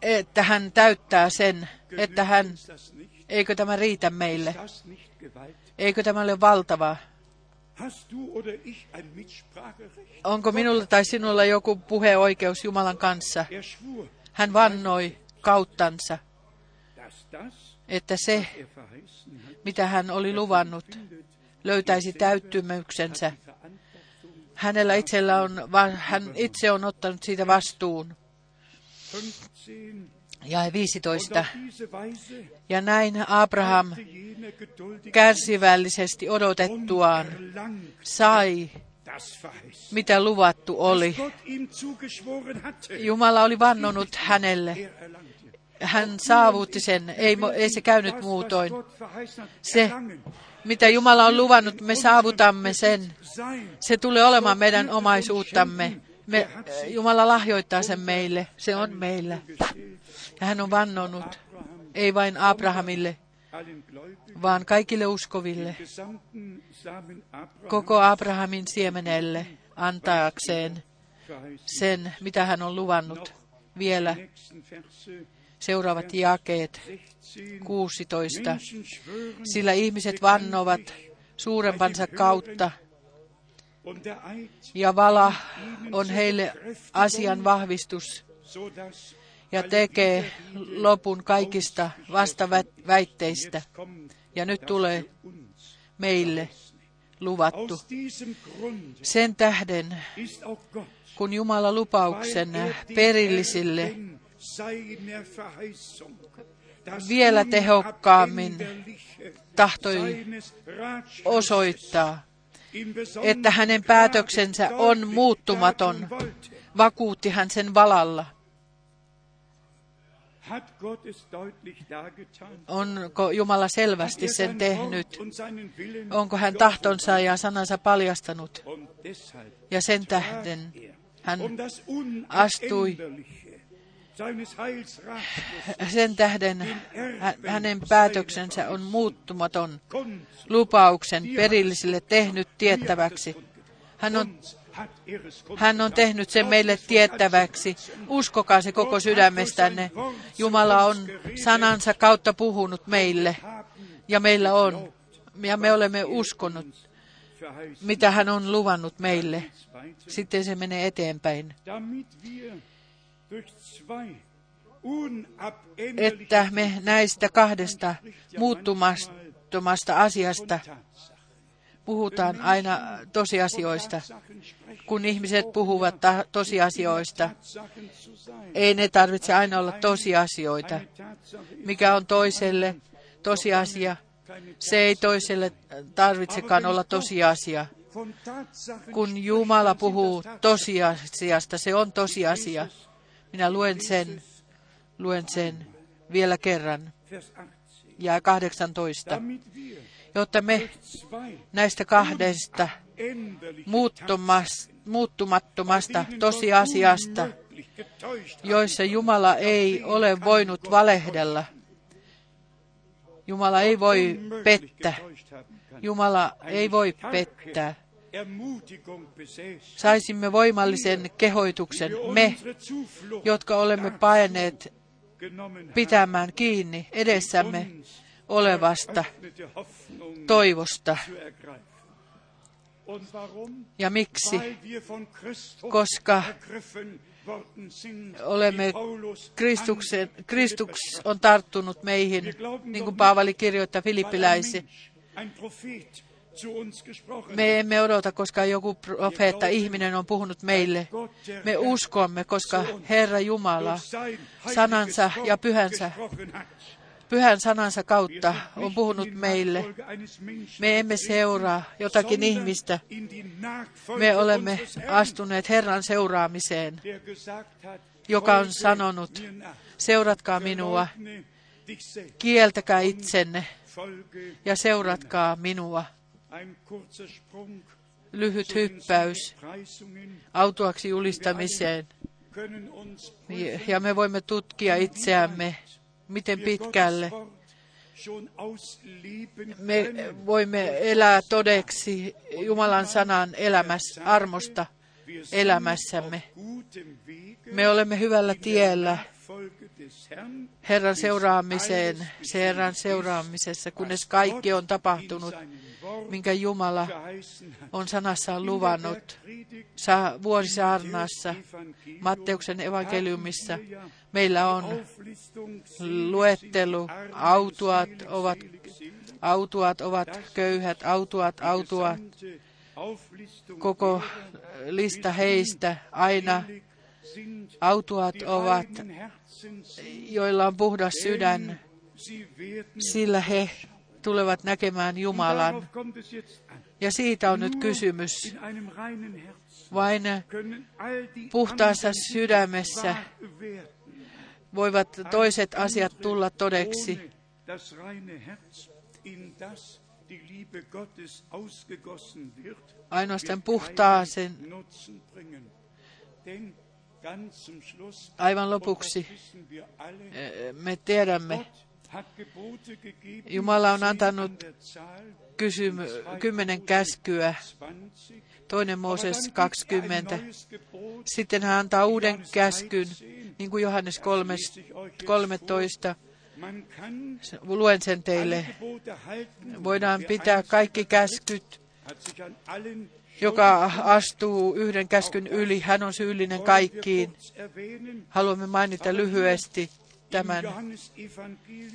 että hän täyttää sen, että hän, eikö tämä riitä meille, eikö tämä ole valtavaa. Onko minulla tai sinulla joku puheoikeus Jumalan kanssa? Hän vannoi kauttansa, että se, mitä hän oli luvannut, löytäisi täyttymyksensä. Hänellä itsellä on, hän itse on ottanut siitä vastuun. 15. Ja Und 15. auf diese Weise Ja näin Abraham kärsivällisesti odotettuaan sai, mitä luvattu oli. Jumala oli vannonut hänelle. Hän saavutti sen, ei, ei se käynyt muutoin. Se, mitä Jumala on luvannut, me saavutamme sen. Se tulee olemaan meidän omaisuuttamme. Me, Jumala lahjoittaa sen meille. Se on meillä. Ja hän on vannonut, ei vain Abrahamille, vaan kaikille uskoville, koko Abrahamin siemenelle antaakseen sen, mitä hän on luvannut. Vielä seuraavat jakeet 16. 16. Menschen schwören, Sillä ihmiset vannovat suurempansa kautta, ja vala on heille asian vahvistus ja tekee lopun kaikista vastaväitteistä. Ja nyt tulee meille luvattu. Sen tähden, kun Jumala lupauksen er perillisille Vielä tehokkaammin tahtoi osoittaa, että hänen päätöksensä on muuttumaton, vakuutti hän sen valalla. Onko Jumala selvästi sen tehnyt? Onko hän tahtonsa ja sanansa paljastanut? Ja sen tähden hän astui sen tähden hä- hänen päätöksensä on muuttumaton lupauksen perillisille tehnyt tiettäväksi. Hän on Hän on tehnyt sen meille tiettäväksi. Uskokaa se koko sydämestänne. Jumala on sanansa kautta puhunut meille. Ja meillä on. Ja me olemme uskonut, mitä hän on luvannut meille. Sitten se menee eteenpäin. Että me näistä kahdesta muuttumattomasta asiasta puhutaan aina tosiasioista. Kun ihmiset puhuvat ta- tosiasioista, ei ne tarvitse aina olla tosiasioita. Mikä on toiselle tosiasia, se ei toiselle tarvitsekaan olla tosiasia. Kun Jumala puhuu tosiasiasta, se on tosiasia. Minä luen sen, luen sen vielä kerran. Vers 18. Ja 18. Damit wir Jotta me näistä kahdesta muuttumattomasta tosiasiasta, joissa Jumala ei ole voinut valehdella. Jumala ei voi pettää. Jumala ei voi pettää. Saisimme voimallisen kehoituksen, me, jotka olemme haben. pitämään kiinni edessämme olevasta toivosta. Ja miksi? Koska olemme Kristuksen, Kristus on tarttunut meihin, niin kuin Paavali kirjoittaa Filippiläisiin. Me emme odota, koska joku profeetta, ihminen on puhunut meille. Me uskomme, koska Herra Jumala sanansa ja pyhänsä, pyhän sanansa kautta on puhunut meille. Me emme seuraa jotakin ihmistä. Me olemme astuneet Herran seuraamiseen, joka on "Folge sanonut, seuratkaa minua, kieltäkää itsenne ja seuratkaa minua. Lyhyt hyppäys autuaksi julistamiseen. Ja- me voimme tutkia itseämme, miten pitkälle. Me voimme elää todeksi Jumalan sanan elämässä, armosta elämässämme. Me olemme hyvällä tiellä. Herran seuraamiseen, se Herran seuraamisessa, kunnes kaikki on tapahtunut, minkä Jumala on sanassaan luvannut. Vuosisaarnassa, Matteuksen evankeliumissa. Meillä on luettelu, autuat ovat, autuat ovat köyhät, autuat, autuat, koko lista heistä aina autuat ovat, joilla on puhdas sydän, sillä he tulevat näkemään Jumalan. Ja siitä on nyt kysymys. Vain puhtaassa sydämessä voivat toiset asiat tulla todeksi. Ainoastaan puhtaaseen, aivan lopuksi, me tiedämme, Jumala on antanut kysymy, kymmenen käskyä, 20. toinen Mooses dann gibt er 20. ein neues Gebot, Sitten hän antaa uuden käskyn, niin kuin Johannes 3, 13. Man kann Luen sen teille. Voidaan pitää kaikki käskyt, joka astuu yhden käskyn yli. Hän on syyllinen kaikkiin. Haluamme mainita lyhyesti tämän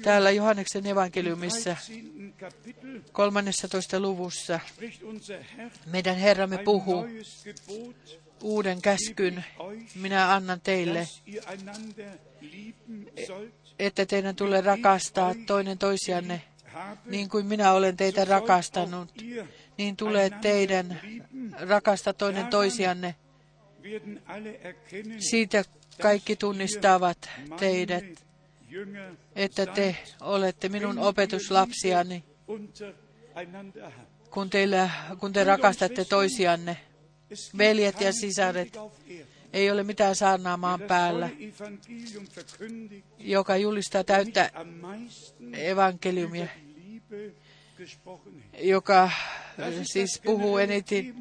täällä Johanneksen evankeliumissa 13. Kapitel 13. luvussa. Meidän Herramme puhuu uuden käskyn. Minä annan teille, että teidän tulee rakastaa toinen toisianne. Niin kuin minä olen teitä rakastanut, niin tulee teidän rakastaa toinen toisianne. Siitä kaikki tunnistavat teidät, että te olette minun opetuslapsiani, kun, teillä, kun te rakastatte toisianne. Veljet ja sisaret, Ei ole mitään saarnaa maan der das päällä, joka julistaa täyttä evankeliumia, joka ist siis puhuu eniten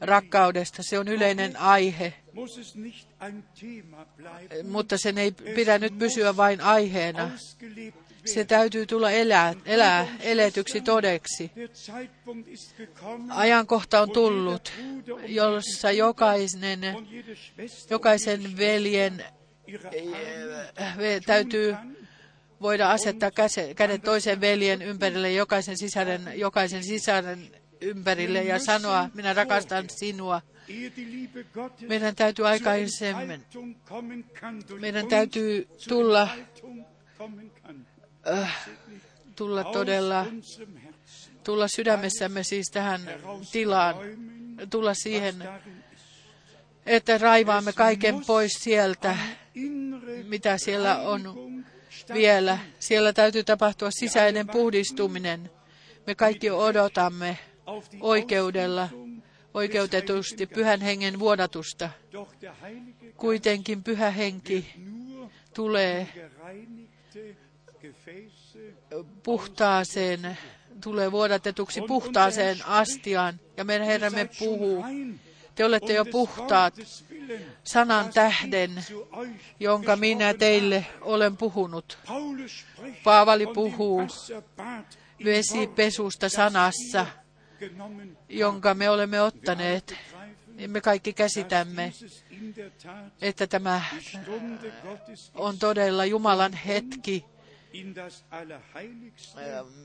rakkaudesta. Se on yleinen aihe, mutta sen ei pidä nyt pysyä vain aiheena. Se täytyy tulla elää, elää eletyksi todeksi. Ajankohta on tullut, jossa jokainen, jokaisen veljen äh, täytyy voida asettaa kädet toisen veljen ympärille, jokaisen sisaren, jokaisen sisaren ympärille ja sanoa, minä rakastan sinua. Meidän täytyy aikaisemmin, meidän täytyy tulla, kann. tulla todella, tulla sydämessämme siis tähän tilaan, tulla siihen, että raivaamme kaiken pois sieltä, mitä siellä on vielä. Siellä täytyy tapahtua sisäinen puhdistuminen. Me kaikki odotamme oikeudella, oikeutetusti pyhän hengen vuodatusta. Kuitenkin pyhä henki tulee puhtaaseen, tulee vuodatetuksi puhtaaseen astiaan. Ja meidän Herramme puhuu, te olette jo puhtaat sanan tähden, jonka minä teille olen puhunut. Paavali puhuu vesipesusta sanassa, jonka me olemme ottaneet. begreifen, Me kaikki käsitämme, että tämä on todella Jumalan hetki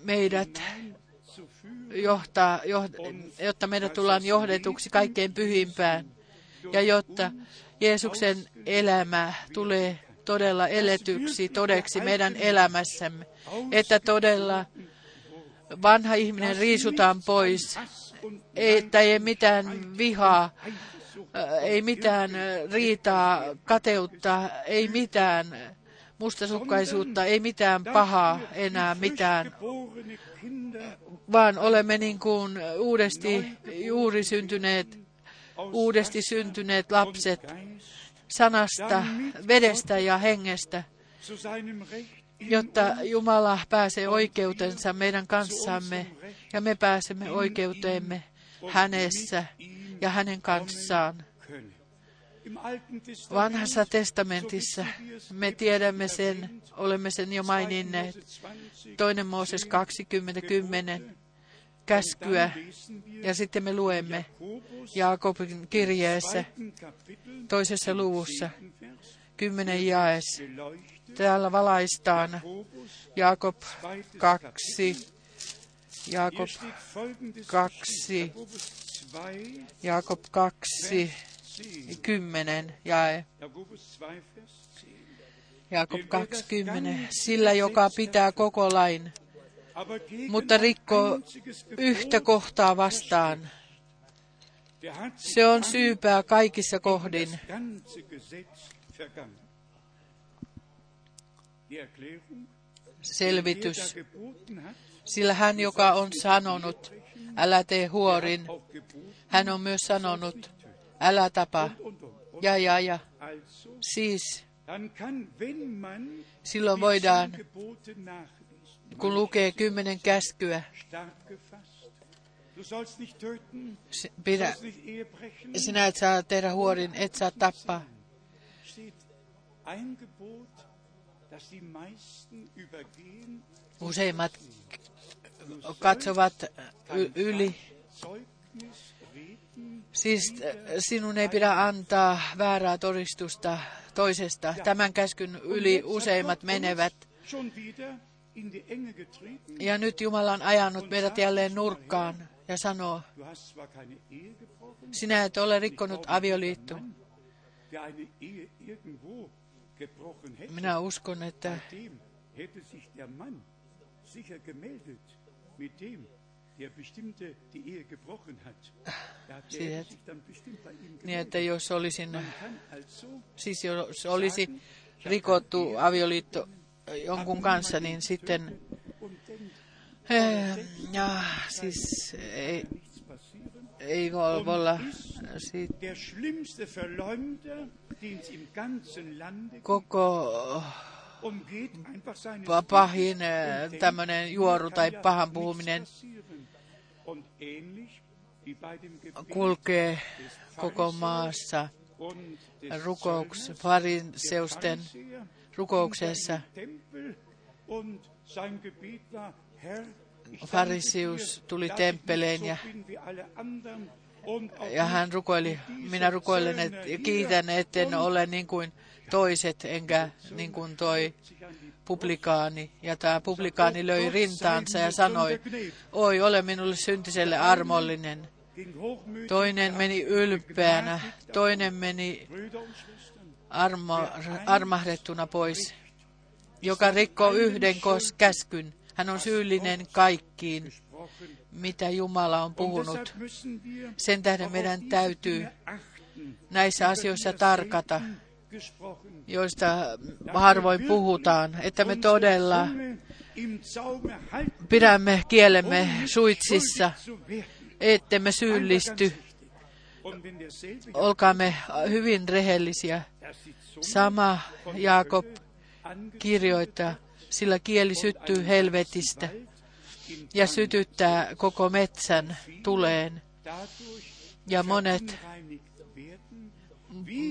meidät johtaa, joht- jotta meidät tullaan johdetuksi kaikkein pyhimpään ja jotta Jeesuksen elämä tulee todella eletyksi todeksi meidän elämässämme, että todella vanha ihminen riisutaan pois, että ei mitään vihaa, äh, ei mitään äh, riitaa, kateutta, ei mitään mustasukkaisuutta, ei mitään pahaa enää mitään, vaan olemme niin kuin uudesti juuri syntyneet, uudesti syntyneet lapset sanasta, vedestä ja hengestä, jotta Jumala pääsee oikeutensa meidän kanssamme ja me pääsemme oikeuteemme hänessä ja hänen kanssaan. Vanhassa testamentissa me tiedämme sen, olemme sen jo maininneet. Toinen Mooses 20.10 käskyä ja sitten me luemme Jaakobin kirjeessä toisessa luvussa 10 jaes. Täällä valaistaan Jaakob 2, Jaakob 2, Jaakob 2, 10 jae. Jaakob 20. Sillä, joka pitää koko lain, mutta rikkoo yhtä kohtaa vastaan. Se on syypää kaikissa kohdin. Selvitys. Sillä hän, joka on sanonut, älä tee huorin, hän on myös sanonut, älä tapa. Ja, ja, ja. Siis silloin voidaan, kun lukee kymmenen käskyä, pidä, sinä et saa tehdä huorin, et saa tappaa. Useimmat katsovat y- yli. Siis äh, sinun ei pidä antaa väärää todistusta toisesta. Tämän käskyn yli useimmat menevät. Ja nyt Jumala on ajanut meidät jälleen nurkkaan ja sanoo, sinä et ole rikkonut avioliittoa. Minä uskon, että bei ihm niin, että jos olisin, siis jos olisi rikottu avioliitto jonkun kanssa, niin sitten, eh, ja, siis ei, ei voi voi olla siitä Koko pahin denkt, tämmöinen juoru tai pahan puhuminen. kulkee koko maassa rukouks, fariseusten rukouksessa. dir, tuli temppeleen ja, ja hän rukoili, minä rukoilen Zöllner et, hier. kiitän, etten ole niin kuin toiset, enkä niin kuin toi publikaani. Ja tämä publikaani löi rintaansa ja sanoi, oi, ole minulle syntiselle armollinen. Toinen meni ylpeänä, toinen meni armo, armahdettuna pois, joka rikkoo yhden kos käskyn. Hän on syyllinen kaikkiin. Mitä Jumala on puhunut. Sen tähden meidän täytyy näissä asioissa tarkata, joista harvoin puhutaan, että me todella pidämme kielemme suitsissa, ettemme syyllisty. Olkaamme hyvin rehellisiä. Sama Jaakob kirjoittaa, sillä kieli syttyy helvetistä ja sytyttää koko metsän tuleen. Ja monet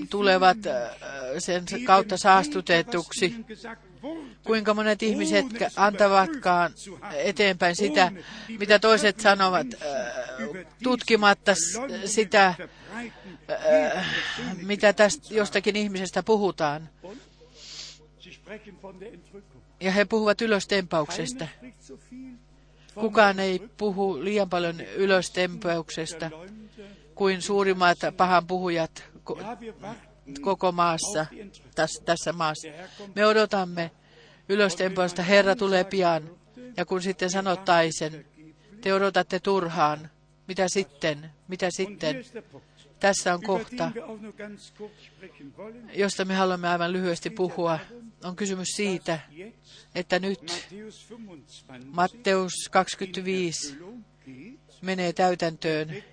tulevat äh, sen kautta saastutetuksi. Kuinka monet ihmiset antavatkaan eteenpäin sitä, mitä toiset sanovat, äh, tutkimatta sitä, äh, mitä tästä jostakin ihmisestä puhutaan. Ja he puhuvat ylöstempauksesta. Kukaan ei puhu liian paljon ylöstempauksesta kuin suurimmat pahan puhujat ko- koko maassa, tässä, maassa. Me odotamme ylöstempausta, Herra tulee pian. Ja kun sitten sanottaisen, te odotatte turhaan, mitä sitten, mitä sitten? Tässä on kohta, josta me haluamme aivan lyhyesti puhua. On kysymys siitä, että nyt Matteus 25 menee täytäntöön.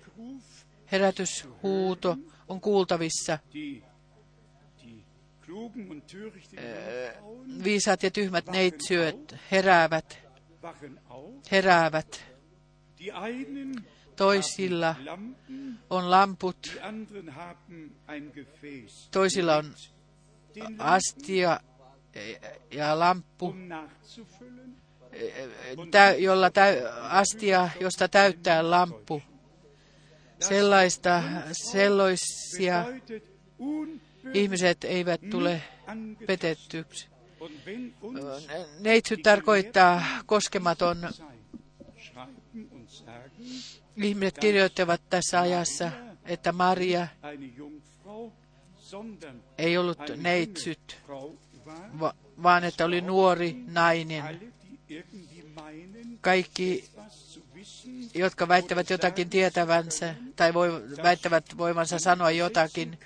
Herätyshuuto on kuultavissa. Viisaat ja tyhmät neitsyöt heräävät, heräävät. Toisilla on lamput, toisilla on astia ja lamppu, jolla täy, astia, josta täyttää lamppu. Sellaista, sellaisia ihmiset eivät tule petettyksi. Neitsyt tarkoittaa koskematon. Ihmiset kirjoittavat tässä ajassa, että Maria ei ollut neitsyt, vaan että oli nuori nainen. Kaikki, jotka väittävät jotakin tietävänsä tai voi, väittävät voivansa sanoa jotakin,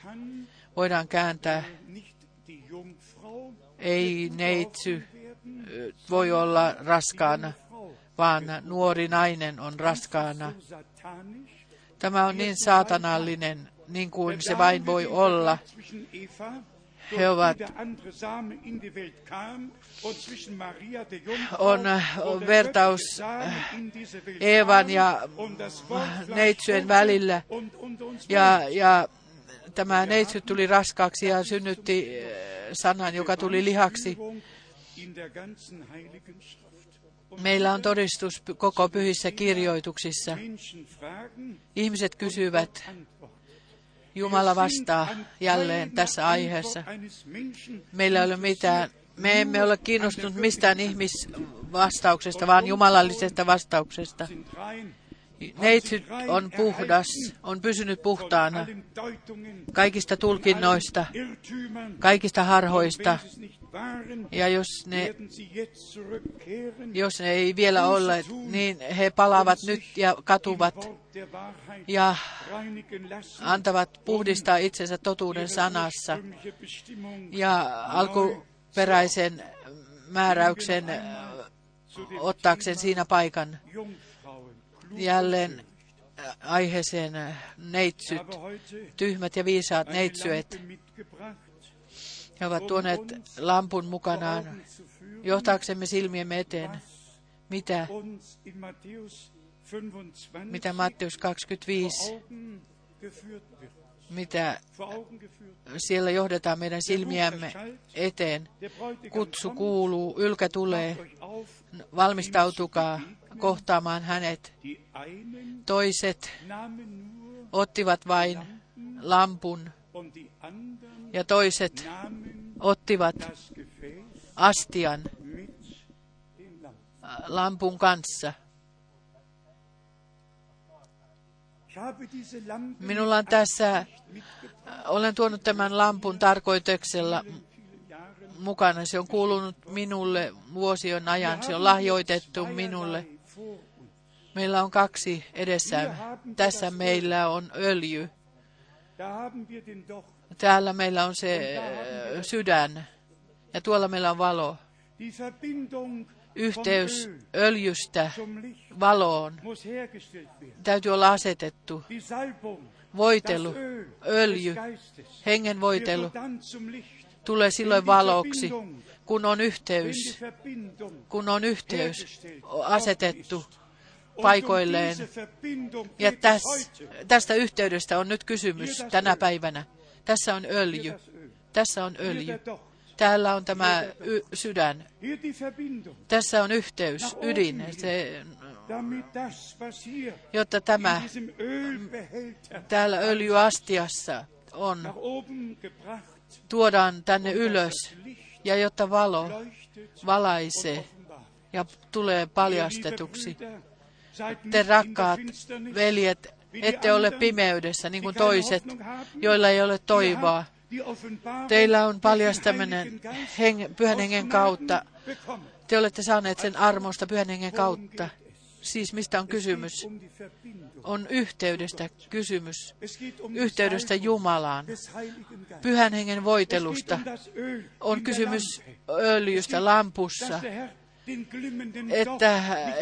voidaan kääntää. Ei neitsy voi olla raskaana, vaan nuori nainen on raskaana. Tämä on niin saatanallinen, niin kuin se vain voi olla. He ovat on äh, vertaus äh, Eevan ja neitsyjen välillä. Ja, ja tämä neitsy tuli raskaaksi ja synnytti äh, sanan, joka tuli lihaksi. Meillä on todistus koko pyhissä kirjoituksissa. Ihmiset kysyvät, Jumala vastaa jälleen tässä aiheessa. Meillä ei ole mitään, me emme ole kiinnostunut mistään ihmisvastauksesta, vaan jumalallisesta vastauksesta. Neitsyt on puhdas, on pysynyt puhtaana kaikista tulkinnoista, kaikista harhoista. Ja jos ne, jos ne ei vielä ole, niin he palaavat nyt ja katuvat ja antavat puhdistaa itsensä totuuden sanassa ja alkuperäisen määräyksen äh, ottaakseen siinä paikan. Jälleen äh, aiheeseen äh, neitsyt, tyhmät ja viisaat neitsyet. He ovat tuoneet lampun mukanaan johtaaksemme silmiemme eteen, mitä 25 mitä Matteus 25, vor Augen geführt wird. mitä siellä johdetaan meidän silmiämme eteen. Kutsu kuuluu, ylkä tulee, valmistautukaa kohtaamaan hänet. Toiset ottivat vain lampun ja toiset ottivat astian äh, lampun kanssa. Minulla on tässä, mitgebracht olen tuonut tämän lampun tarkoituksella mukana. Se on kuulunut minulle vuosien ajan. Se on lahjoitettu minulle. Meillä on kaksi edessä. Tässä meillä on öljy. Täällä meillä on se sydän. Ja tuolla meillä on valo. Yhteys öljystä valoon. täytyy olla asetettu. Voitelu, öljy, hengen voitelu. tulee silloin valoksi, kun on yhteys, kun on yhteys asetettu paikoilleen. um Ja geht es täs, heute. tästä yhteydestä on nyt kysymys tänä päivänä. Tässä on öljy. Tässä on öljy. Täällä on tämä y- sydän. Tässä on yhteys, ydin, se, jotta tämä täällä öljyastiassa on, tuodaan tänne ylös. ja jotta valo valaisee ja tulee paljastetuksi. Te rakkaat veljet, ette ole pimeydessä niin kuin toiset, joilla ei ole toivoa. Teillä on paljastaminen heng, pyhän hengen kautta. Te olette saaneet sen armosta pyhän hengen kautta. Siis mistä on kysymys? On yhteydestä kysymys. Yhteydestä Jumalaan. Pyhän hengen voitelusta. On kysymys öljystä lampussa. Että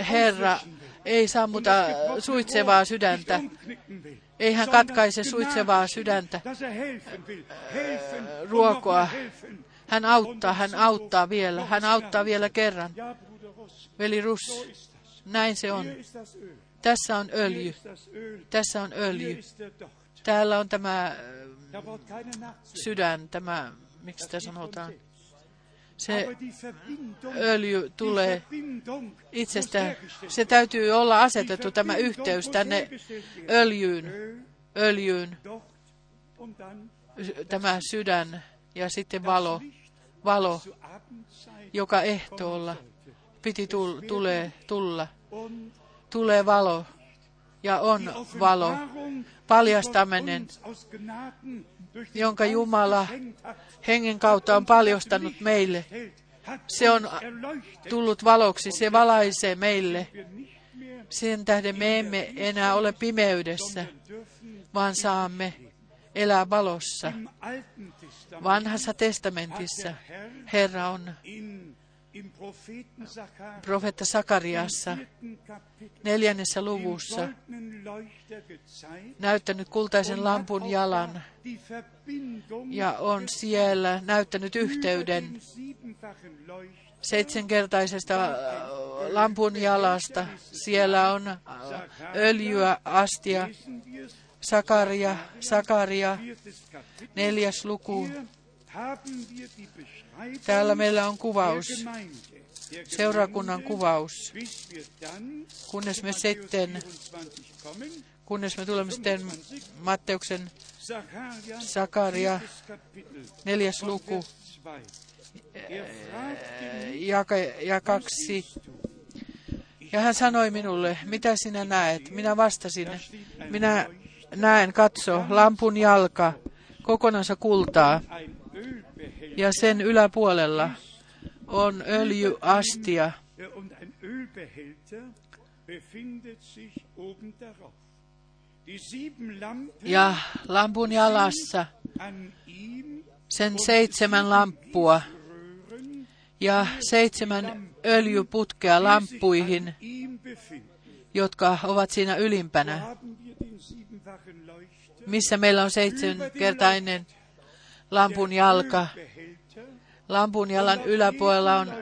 Herra ei sammuta suitsevaa sydäntä. Ei hän katkaise suitsevaa sydäntä. und ruokoa. Hän auttaa, hän auttaa vielä, hän auttaa vielä kerran. Veli das. näin se on. Tässä on öljy. Tässä on öljy. Täällä on tämä äh, nachzudenken. sydän, tämä, miksi sitä sanotaan. Se öljy tulee hergestellt Se täytyy olla asetettu tämä yhteys tänne öljyyn, Öl, öljyyn, tämä sydän ja sitten valo, valo, joka ehtoolla piti tul- tulee, tulla. Tulee valo. Ja on valo, paljastaminen, jonka Jumala hengen kautta on paljastanut meille. Se on tullut valoksi, se valaisee meille. Sen tähden me emme enää ole pimeydessä, vaan saamme elää valossa. Vanhassa testamentissa Herra on profeetta Sakariassa neljännessä luvussa näyttänyt kultaisen lampun auch jalan ja on siellä näyttänyt yhteyden seitsemänkertaisesta äh, lampun jalasta. Siellä on äh, öljyä, astia, Sakaria, Sakaria, neljäs luku. Täällä meillä on kuvaus, seurakunnan kuvaus, kunnes me sitten, 24 kommen, kunnes me tulemme sitten Matteuksen Sakaria, neljäs luku, Vers 2. Fragte mich, ja, ja kaksi. Ja hän sanoi minulle, mitä sinä näet? Minä vastasin, minä näen, katso, lampun jalka, kokonansa kultaa, ja sen yläpuolella on öljyastia, ja lampun jalassa sen seitsemän lamppua ja seitsemän öljyputkea lamppuihin, jotka ovat siinä ylimpänä, missä meillä on seitsemänkertainen lampun jalka. Lampun jalan yläpuolella on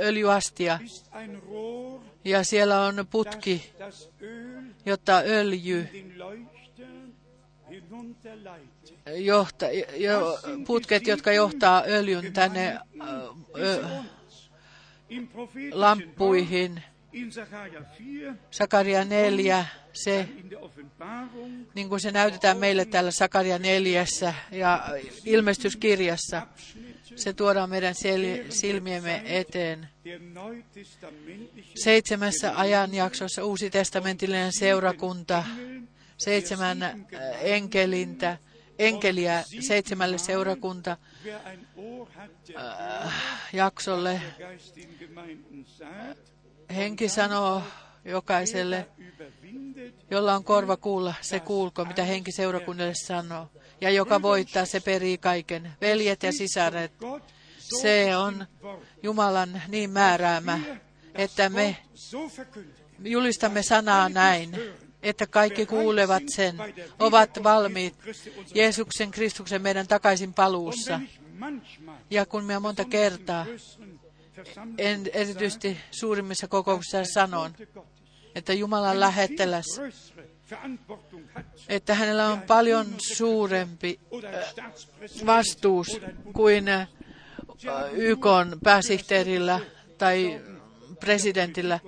öljyastia. Ja siellä on putki, jotta öljy den Leuchter hinunterleitet. johta, jo, putket, jotka johtaa öljyn tänne äh, ö, Im prophetischen Wort lamppuihin. in Sacharja 4, Sakaria 4, se, niin kuin se näytetään meille täällä Sakaria 4 ja ilmestyskirjassa, se tuodaan meidän sel- silmiemme eteen. Seitsemässä ajanjaksossa uusi testamentillinen seurakunta, seitsemän äh, enkelintä, enkeliä seitsemälle seurakunta äh, jaksolle. Henki sanoo jokaiselle, jolla on korva kuulla, se kuulko, mitä henki seurakunnalle sanoo. Ja joka voittaa, se perii kaiken. Veljet ja sisaret, se on. Jumalan niin määräämä, että me julistamme sanaa näin, että kaikki kuulevat sen, ovat valmiit Jeesuksen Kristuksen meidän takaisin paluussa. Ja kun minä monta kertaa, en erityisesti suurimmissa kokouksissa sanon, että Jumalan hat että hänellä on paljon suurempi Staatspräsident vastuus kuin äh, YK pääsihteerillä tai presidentillä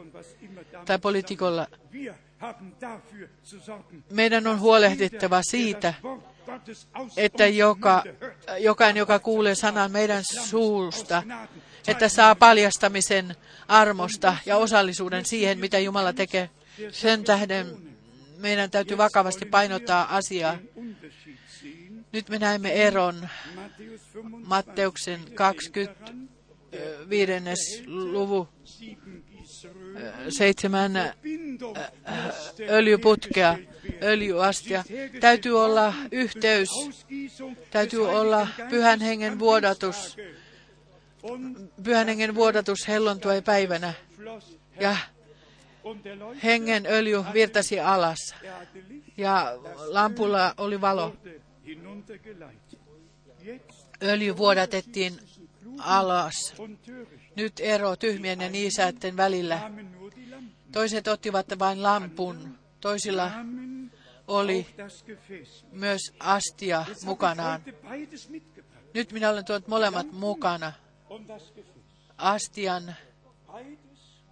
tai poliitikolla. Meidän on huolehdittava siitä, että joka, jokainen, joka kuulee sanan meidän suusta, että saa paljastamisen armosta ja osallisuuden siihen, mitä Jumala tekee. Sen tähden meidän täytyy vakavasti painottaa asiaa. Nyt me näemme eron Matthäus 25, Matteuksen 25. luvu seitsemän Bindung öljyputkea, öljyastia. Täytyy olla yhteys, täytyy olla pyhän hengen vuodatus, pyhän vuodatus hellontua päivänä. Ja hengen öljy virtasi alas ja lampulla oli valo. Öljy vuodatettiin alas. Nyt ero tyhmien ja niisäitten välillä. Toiset ottivat vain lampun, toisilla oli myös astia mukanaan. Nyt minä olen tuonut molemmat mukana. Astian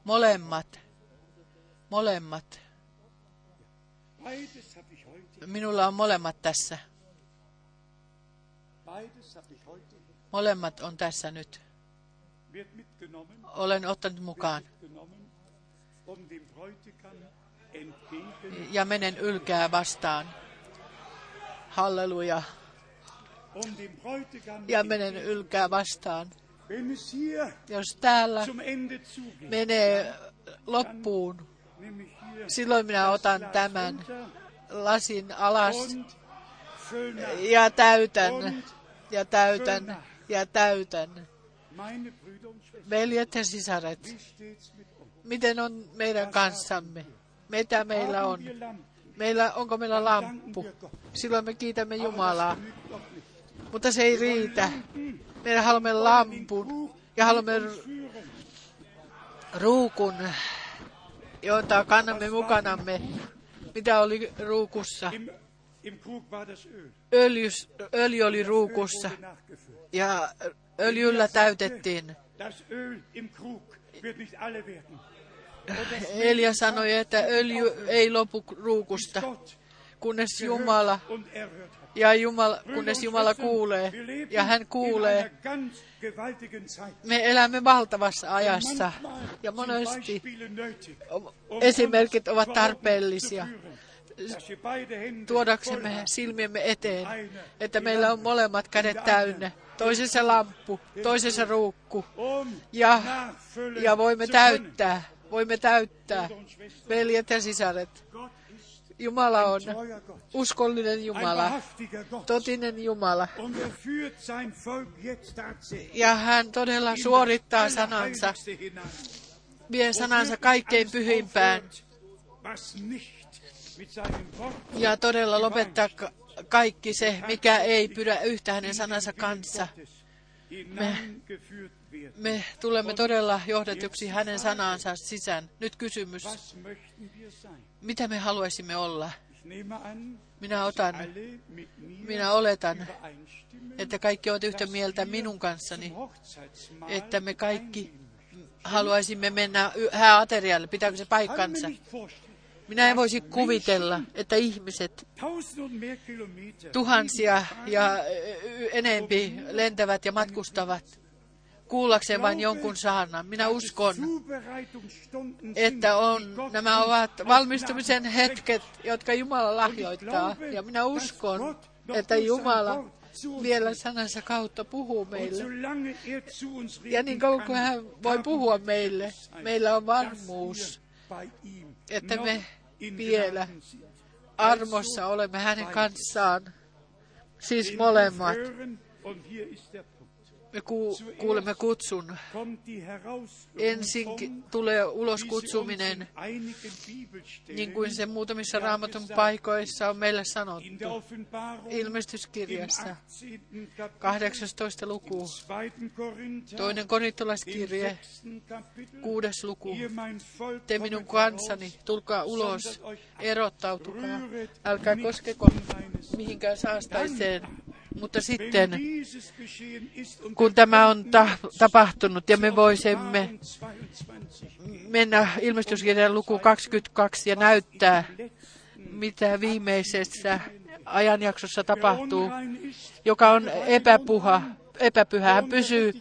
molemmat. Molemmat. Minulla on molemmat tässä. Molemmat on tässä nyt. Olen ottanut mukaan. Ja menen ylkää vastaan. Halleluja. Ja menen ylkää vastaan. Jos täällä menee loppuun, silloin minä otan tämän lasin alas ja täytän ja täytän ja täytän. Veljet ja sisaret, miten on meidän kanssamme? Mitä meillä on? Meillä, onko meillä lamppu? Silloin me kiitämme Jumalaa. Mutta se ei riitä. Me haluamme lampun ja haluamme ruukun, jota kannamme mukanamme. Mitä oli ruukussa? Öljys, öljy oli ruukussa ja öljyllä täytettiin. Elia sanoi, että öljy ei lopu ruukusta, kunnes Jumala. Ja Jumala, kunnes Jumala kuulee ja hän kuulee. Me elämme valtavassa ajassa ja monesti um esimerkit ovat tarpeellisia tuodaksemme silmiemme eteen, että meillä on molemmat kädet täynnä. Toisessa lamppu, toisessa ruukku um ja, ja voimme täyttää, voimme täyttää. Veljet ja sisaret, Jumala on uskollinen Jumala, totinen Jumala. Ja hän todella suorittaa sanansa, vie sanansa kaikkein pyhimpään. ja todella lopettaa ka- kaikki se, mikä ei pidä yhtä hänen sanansa kanssa. werden. Me tulemme todella johdetuksi hänen sanansa sisään. Nyt kysymys, Mitä me haluaisimme olla? Minä otan, minä oletan, että kaikki ovat yhtä mieltä minun kanssani, että me kaikki haluaisimme mennä hääaterialle. Pitääkö se paikkansa? Minä en voisi kuvitella, että ihmiset tuhansia ja enempi lentävät ja matkustavat kuullakseen vain jonkun saanan. Minä uskon, että on, nämä ovat valmistumisen hetket, jotka Jumala lahjoittaa. Ja minä uskon, että Jumala vielä sanansa kautta puhuu meille. er Ja niin kauan kuin hän voi puhua meille, meillä on varmuus, että me vielä armossa olemme hänen kanssaan. Siis molemmat. Me ku, kuulemme kutsun. Ensin tulee ulos kutsuminen, niin kuin se muutamissa raamatun paikoissa on meille sanottu. Ilmestyskirjassa, im 18. Kapitel, 18. luku, 2. Korinther, toinen korintolaiskirje, 6. Kapitel, kuudes luku. Te minun kansani, tulkaa ulos, erottautukaa, älkää koskeko mihinkään saastaiseen. Mutta sitten, kun tämä on ta- tapahtunut ja me voisimme Offenbarung 22 gehen, mennä ilmestyskirjan luku 22 ja näyttää, mitä viimeisessä ajanjaksossa tapahtuu, joka on epäpuha, epäpyhä. Hän pysyy,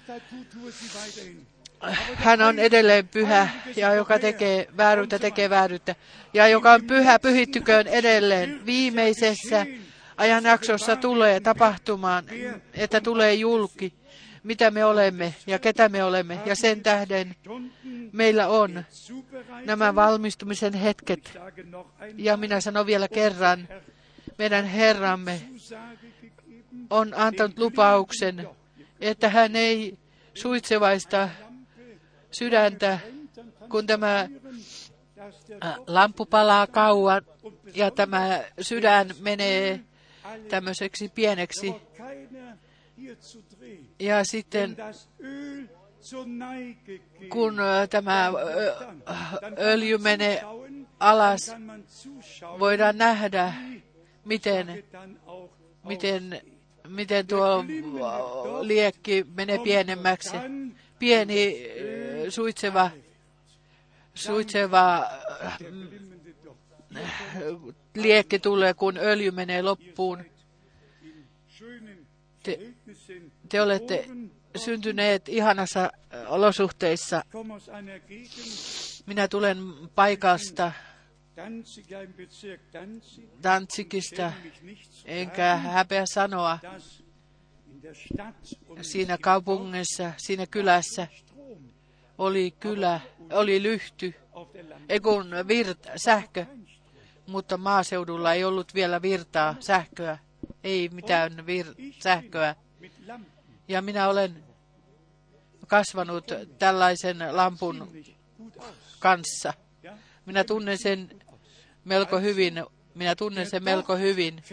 hän on edelleen pyhä ja joka tekee vääryyttä, tekee vääryyttä. Ja joka on pyhä, pyhittyköön edelleen. Viimeisessä ajanjaksossa tulee tapahtumaan, että tulee julki, mitä me olemme ja ketä me olemme. Ja sen tähden meillä on nämä valmistumisen hetket. Ja minä sanon vielä kerran, meidän Herramme on antanut lupauksen, että hän ei suitsevaista sydäntä, kun tämä äh, lamppu palaa kauan ja tämä sydän menee tämmöiseksi pieneksi. Ja sitten kun äh, tämä äh, öljy menee alas, voidaan nähdä, miten, miten, miten tuo liekki menee pienemmäksi. Pieni äh, suitseva, suitseva liekki tulee, kun öljy menee loppuun. Te- Te olette syntyneet ihanassa äh, olosuhteissa. Minä tulen paikasta Danzigista, enkä häpeä sanoa siinä kaupungissa, siinä kylässä oli kylä, oli lyhty, ei kun virt, sähkö, mutta maaseudulla ei ollut vielä virtaa, sähköä, ei mitään vir- sähköä. Ja minä olen kasvanut tällaisen lampun kanssa. Minä tunnen sen melko hyvin, minä tunnen sen melko hyvin.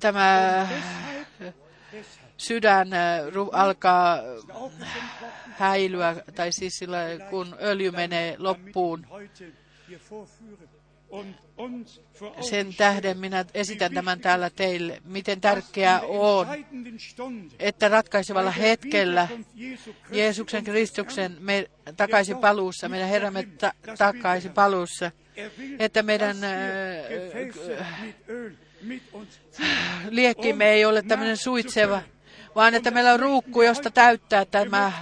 Tämä sydän äh, alkaa gesprochen, häilyä, tai siis sillä, kun öljy menee loppuun. Sen tähden minä esitän tämän täällä teille, miten tärkeää on, että ratkaisevalla hetkellä Jeesuksen Kristuksen me, takaisin paluussa, meidän Herramme ta, takaisin paluussa, että meidän äh, liekkimme ei ole tämmöinen suitseva, vaan että meillä on ruukku, josta täyttää tämä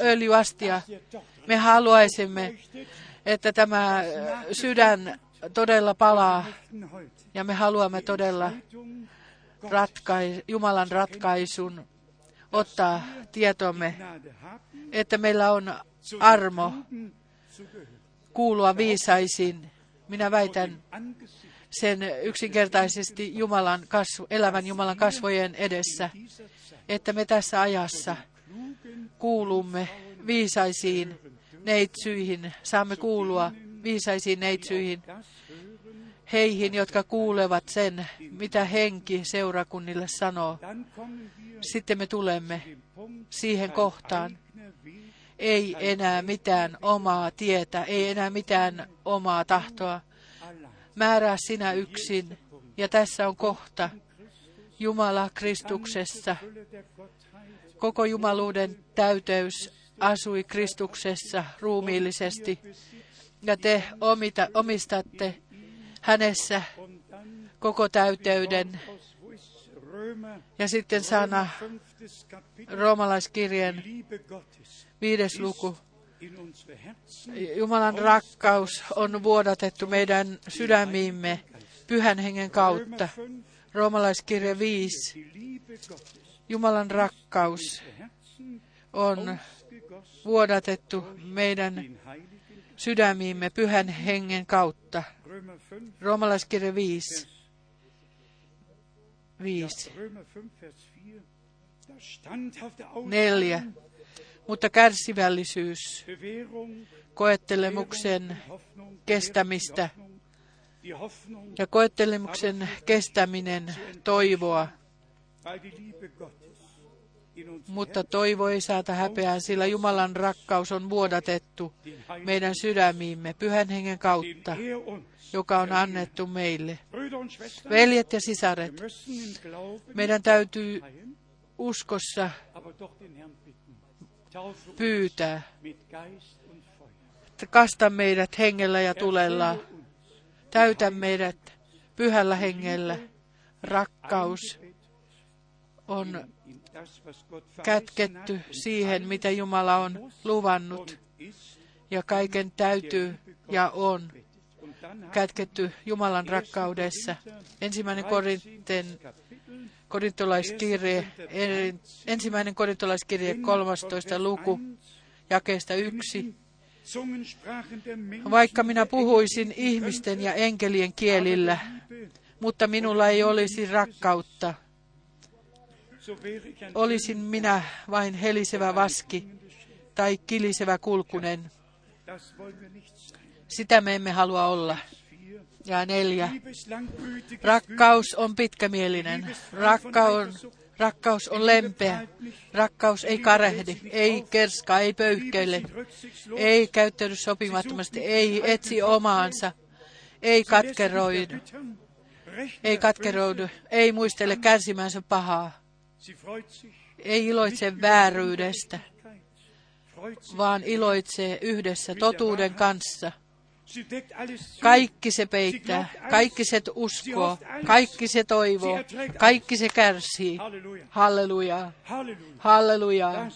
öljyastia. Me haluaisimme, että tämä sydän todella palaa ja me haluamme todella ratkai, Jumalan ratkaisun ottaa tietomme, että meillä on armo kuulua viisaisiin. Minä väitän sen yksinkertaisesti Jumalan kasvu, elävän Jumalan kasvojen edessä, että me tässä ajassa kuulumme viisaisiin neitsyihin, saamme kuulua viisaisiin neitsyihin, heihin, jotka kuulevat sen, mitä henki seurakunnille sanoo. Sitten me tulemme siihen kohtaan. Ei enää mitään omaa tietä, ei enää mitään omaa tahtoa. Määrää sinä yksin. Ja tässä on kohta. Jumala Kristuksessa. Koko jumaluuden täyteys asui Kristuksessa ruumiillisesti. Ja te omita, omistatte hänessä koko täyteyden. Ja sitten sana roomalaiskirjeen viides luku. Jumalan rakkaus on vuodatettu meidän sydämiimme pyhän hengen kautta. Römer 5, Roomalaiskirja 5. die Liebe Gottes, Jumalan rakkaus on vuodatettu meidän sydämiimme pyhän hengen kautta. Römer 5, Roomalaiskirja 5. 5. Römer 5, Vers 4, Mutta kärsivällisyys, koettelemuksen kestämistä ja koettelemuksen kestäminen toivoa. Mutta toivo ei saata häpeää, sillä Jumalan rakkaus on vuodatettu meidän sydämiimme pyhän hengen kautta, joka on annettu meille. Veljet ja sisaret, meidän täytyy uskossa pyytää, kasta meidät hengellä ja tulella, täytä meidät pyhällä hengellä. Rakkaus on kätketty siihen, mitä Jumala on luvannut, ja kaiken täytyy ja on kätketty Jumalan rakkaudessa. Ensimmäinen Korinten, korintolaiskirje, ensimmäinen korintolaiskirje 13. luku, jakeesta yksi. Vaikka minä puhuisin ihmisten ja enkelien kielillä, mutta minulla ei olisi rakkautta, olisin minä vain helisevä vaski tai kilisevä kulkunen. Sitä me emme halua olla. Ja neljä. Rakkaus on pitkämielinen. Rakkaus, rakkaus on lempeä. Rakkaus ei karehdi, ei kerskaa, ei pöyhkeile, ei käyttäydy sopimattomasti, ei etsi omaansa, ei katkeroidu, ei katkeroidu, ei muistele kärsimänsä pahaa, ei iloitse vääryydestä, vaan iloitsee yhdessä totuuden kanssa. Kaikki se peittää, kaikki se uskoo, kaikki se toivoo, kaikki se kärsii. Halleluja. Halleluja,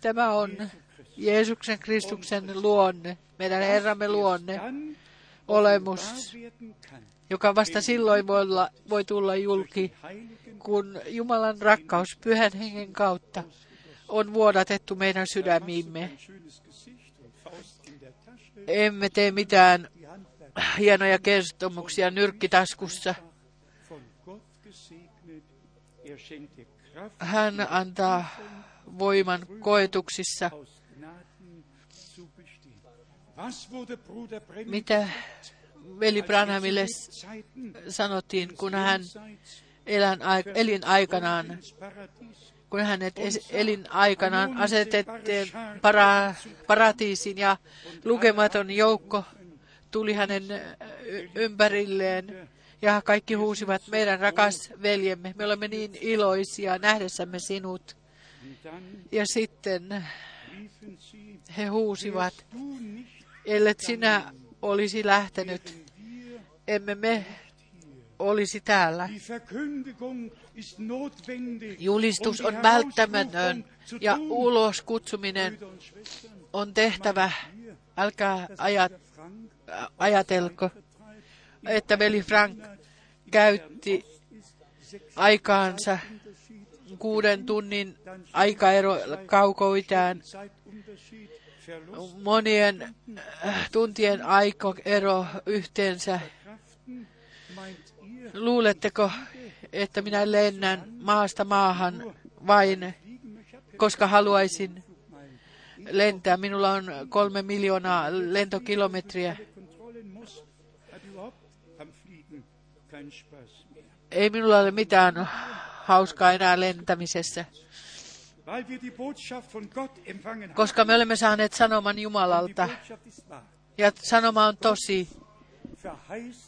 Tämä on Jeesuksen Kristuksen luonne, meidän Herramme luonne, olemus, joka vasta silloin voi, olla, voi tulla julki, kun Jumalan rakkaus pyhän hengen kautta on vuodatettu meidän sydämiimme. Emme tee mitään hienoja kertomuksia nyrkkitaskussa. Hän antaa voiman koetuksissa. Mitä veli Branhamille sanottiin, kun hän elin aikanaan, kun hänet es- elin aikanaan asetettiin para, paratiisin ja lukematon joukko tuli hänen ympärilleen ja kaikki huusivat, meidän rakas veljemme, me olemme niin iloisia nähdessämme sinut. Ja sitten he huusivat, ellet sinä olisi lähtenyt, emme me olisi täällä. Notwendig. Julistus um on välttämätön ja ulos kutsuminen on tehtävä. Älkää ajat, ajatelko, että veli Frank käytti aikaansa kuuden tunnin aikaero kaukoitään, monien äh, tuntien aikaero yhteensä. Luuletteko, että minä lennän maasta maahan vain, koska haluaisin lentää? Minulla on kolme miljoonaa lentokilometriä. Ei minulla ole mitään hauskaa enää lentämisessä, koska me olemme saaneet sanoman Jumalalta. Ja sanoma on tosi.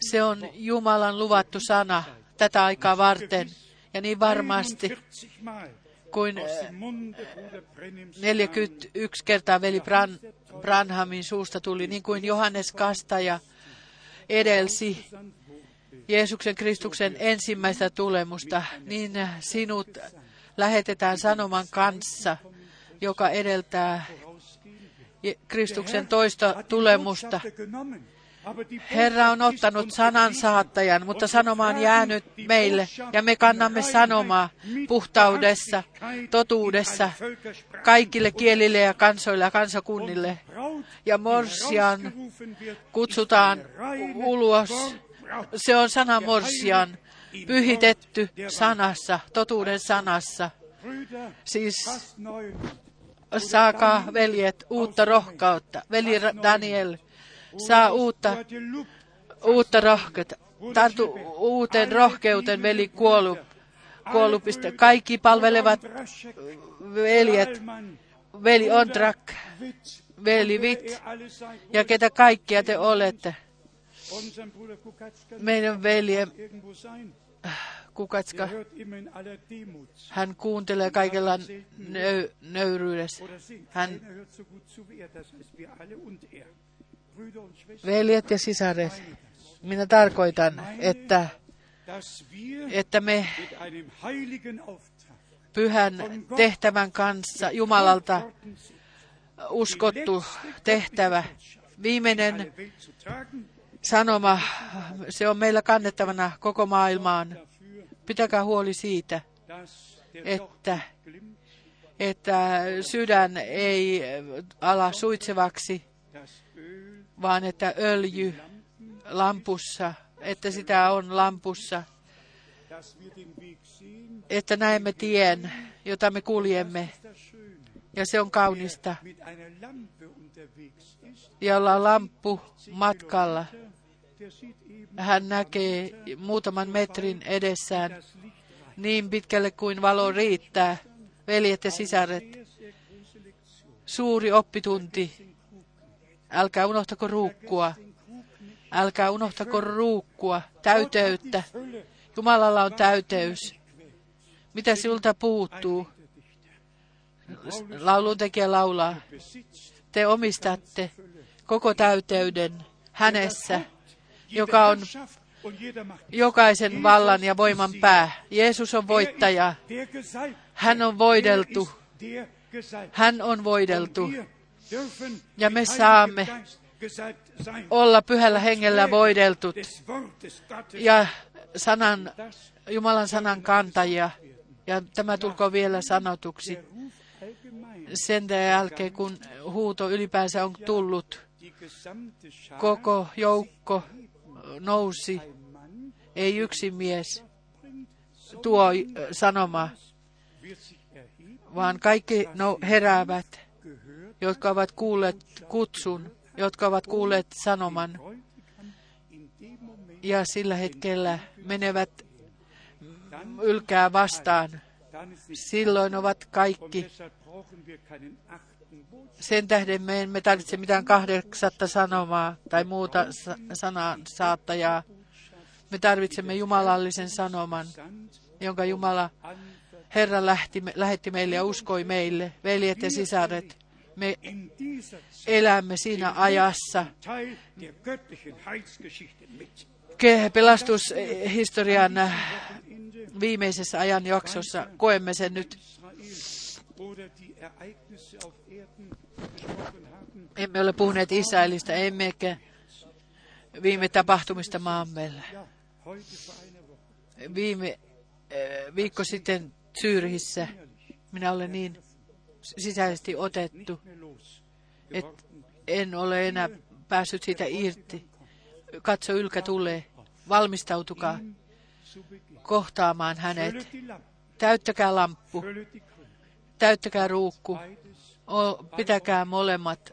Se on Jumalan luvattu sana tätä aikaa varten. Ja niin varmasti 41 Mal kuin aus äh, dem Munde Bruder Brennims 41 kertaa veli Bran, Branhamin suusta tuli, niin kuin Johannes Kastaja edelsi Jeesuksen Kristuksen ensimmäistä tulemusta, niin sinut lähetetään sanoman kanssa, joka edeltää Kristuksen toista tulemusta. Herra on ottanut sanan saattajan, mutta sanoma on jäänyt meille, ja me kannamme sanomaa puhtaudessa, totuudessa, kaikille kielille ja kansoille ja kansakunnille. Ja morsian Kutsutaan ulos. Se on sana morsian, pyhitetty sanassa, totuuden sanassa. Siis saakaa veljet uutta rohkautta. Veli Daniel, saa uutta, uutta rohkeutta. Tartu uuteen rohkeuteen, veli kuolu, kuolupiste. Kaikki palvelevat veljet, veli Ondrak, veli Vit ja ketä kaikkia te olette. Meidän velje Kukatska, hän kuuntelee kaikella nöy, nöyryydessä. Hän, veljet ja sisaret, minä tarkoitan, että, että me pyhän tehtävän kanssa Jumalalta uskottu tehtävä, viimeinen sanoma, se on meillä kannettavana koko maailmaan. Pitäkää huoli siitä, että, että sydän ei ala suitsevaksi, vaan että öljy lampussa, että sitä on lampussa, että näemme tien, jota me kuljemme, ja se on kaunista. Ja ollaan lamppu matkalla. Hän näkee muutaman metrin edessään niin pitkälle kuin valo riittää. Veljet ja sisaret, suuri oppitunti. Älkää unohtako ruukkua. Älkää unohtako ruukkua, täyteyttä. Jumalalla on täyteys. Mitä sinulta puuttuu? Lauluntekijä laulaa. Te omistatte koko täyteyden hänessä, joka on jokaisen vallan ja voiman pää. Jeesus on voittaja. Hän on voideltu. Hän on voideltu. Ja me saamme olla pyhällä hengellä voideltut ja sanan, Jumalan sanan kantajia. Ja tämä tulkoon vielä sanotuksi sen jälkeen, kun huuto ylipäänsä on tullut. Koko joukko nousi, ei yksi mies tuo sanoma, vaan kaikki no, heräävät, jotka ovat kuulleet kutsun, jotka ovat kuulleet sanoman, ja sillä hetkellä menevät ylkää vastaan. Silloin ovat kaikki. Sen tähden me emme tarvitse mitään kahdeksatta sanomaa tai muuta sanaa saattajaa. Me tarvitsemme jumalallisen sanoman, jonka Jumala Herra lähti, lähetti meille ja uskoi meille, veljet ja sisaret. Me elämme siinä ajassa. Pelastushistorian viimeisessä ajanjaksossa koemme sen nyt. Emme ole puhuneet Israelista, emmekä viime tapahtumista maammella. Viime äh, viikko sitten Syyrihissä minä olen niin sisäisesti otettu, että en ole enää päässyt siitä irti. Katso, ylkä tulee. Valmistautukaa kohtaamaan hänet. Täyttäkää lamppu, täyttäkää ruukku, o, pitäkää molemmat,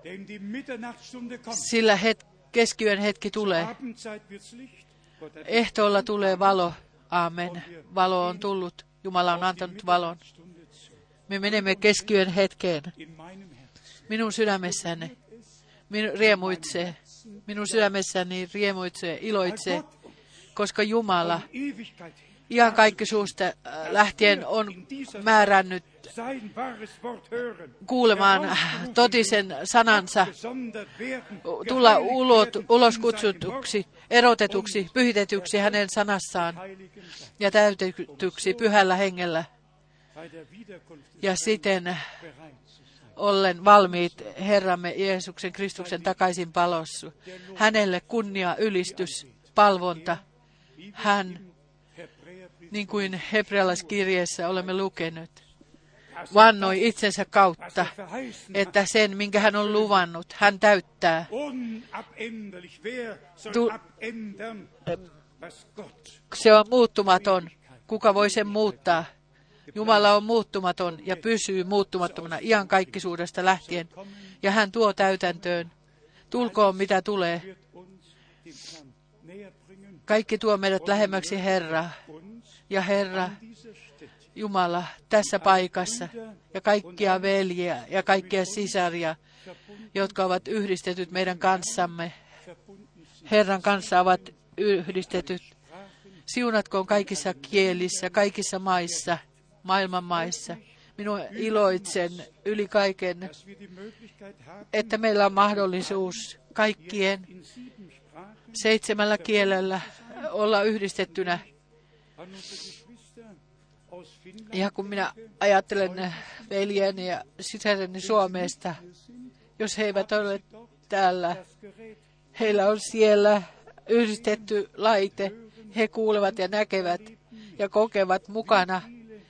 sillä het, keskiyön hetki tulee. Ehtoolla tulee valo. Amen. Valo on tullut. Jumala on antanut valon. Me menemme keskiyön hetkeen. Minun sydämessäni minu, riemuitsee. Minun sydämessäni riemuitsee, iloitsee, koska Jumala ihan kaikki suusta äh, lähtien on määrännyt kuulemaan totisen sanansa, tulla ulot, ulos kutsutuksi, erotetuksi, pyhitetyksi hänen sanassaan ja täytetyksi pyhällä hengellä Bei der Wiederkunft des ja siten ollen valmiit Herramme Jeesuksen Kristuksen takaisin palossa. Hänelle kunnia, ylistys, palvonta. Hän, niin kuin hebrealaiskirjeessä olemme lukenut, vannoi itsensä kautta, että sen, minkä hän on luvannut, hän täyttää. Gott Se on muuttumaton. Kuka voi sen muuttaa? Jumala on muuttumaton ja pysyy muuttumattomana iankaikkisuudesta lähtien. Ja hän tuo täytäntöön. Tulkoon mitä tulee. Kaikki tuo meidät lähemmäksi Herraa. Uns Ja Herra. Jumala, tässä paikassa ja kaikkia veljiä ja kaikkia sisaria, jotka ovat yhdistetyt meidän kanssamme. Herran kanssa ovat yhdistetyt. Siunatkoon kaikissa kielissä, kaikissa maissa, maailman maissa. Minua iloitsen yli kaiken, että meillä on mahdollisuus kaikkien seitsemällä kielellä olla yhdistettynä. Ja kun minä ajattelen veljeni ja sisareni Suomesta, jos he eivät ole täällä, heillä on siellä yhdistetty laite. He kuulevat ja näkevät ja kokevat mukana,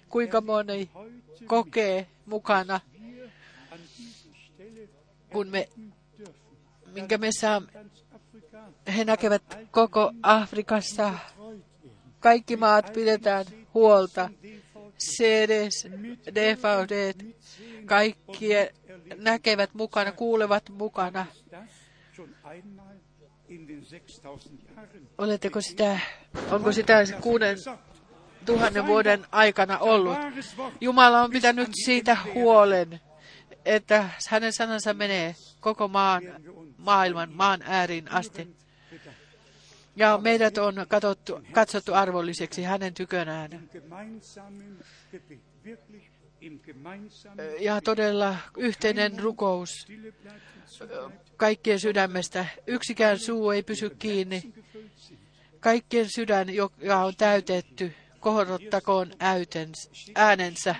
kuinka moni kokee mukana, kun me, minkä me saamme. He näkevät koko Afrikassa, kaikki maat pidetään huolta. CDs, DVD, kaikki näkevät mukana, kuulevat mukana. Das schon einmal in den 6000 Jahren. Oletteko sitä, onko sitä kuuden tuhannen vuoden aikana ollut? Jumala on pitänyt siitä huolen, että hänen sanansa menee koko maan, maailman, maan ääriin asti. Ja meidät on katsottu, katsottu arvolliseksi hänen tykönään. Ja todella yhteinen rukous kaikkien sydämestä. Yksikään suu ei pysy kiinni. Kaikkien sydän, joka on täytetty, kohdottakoon äänensä.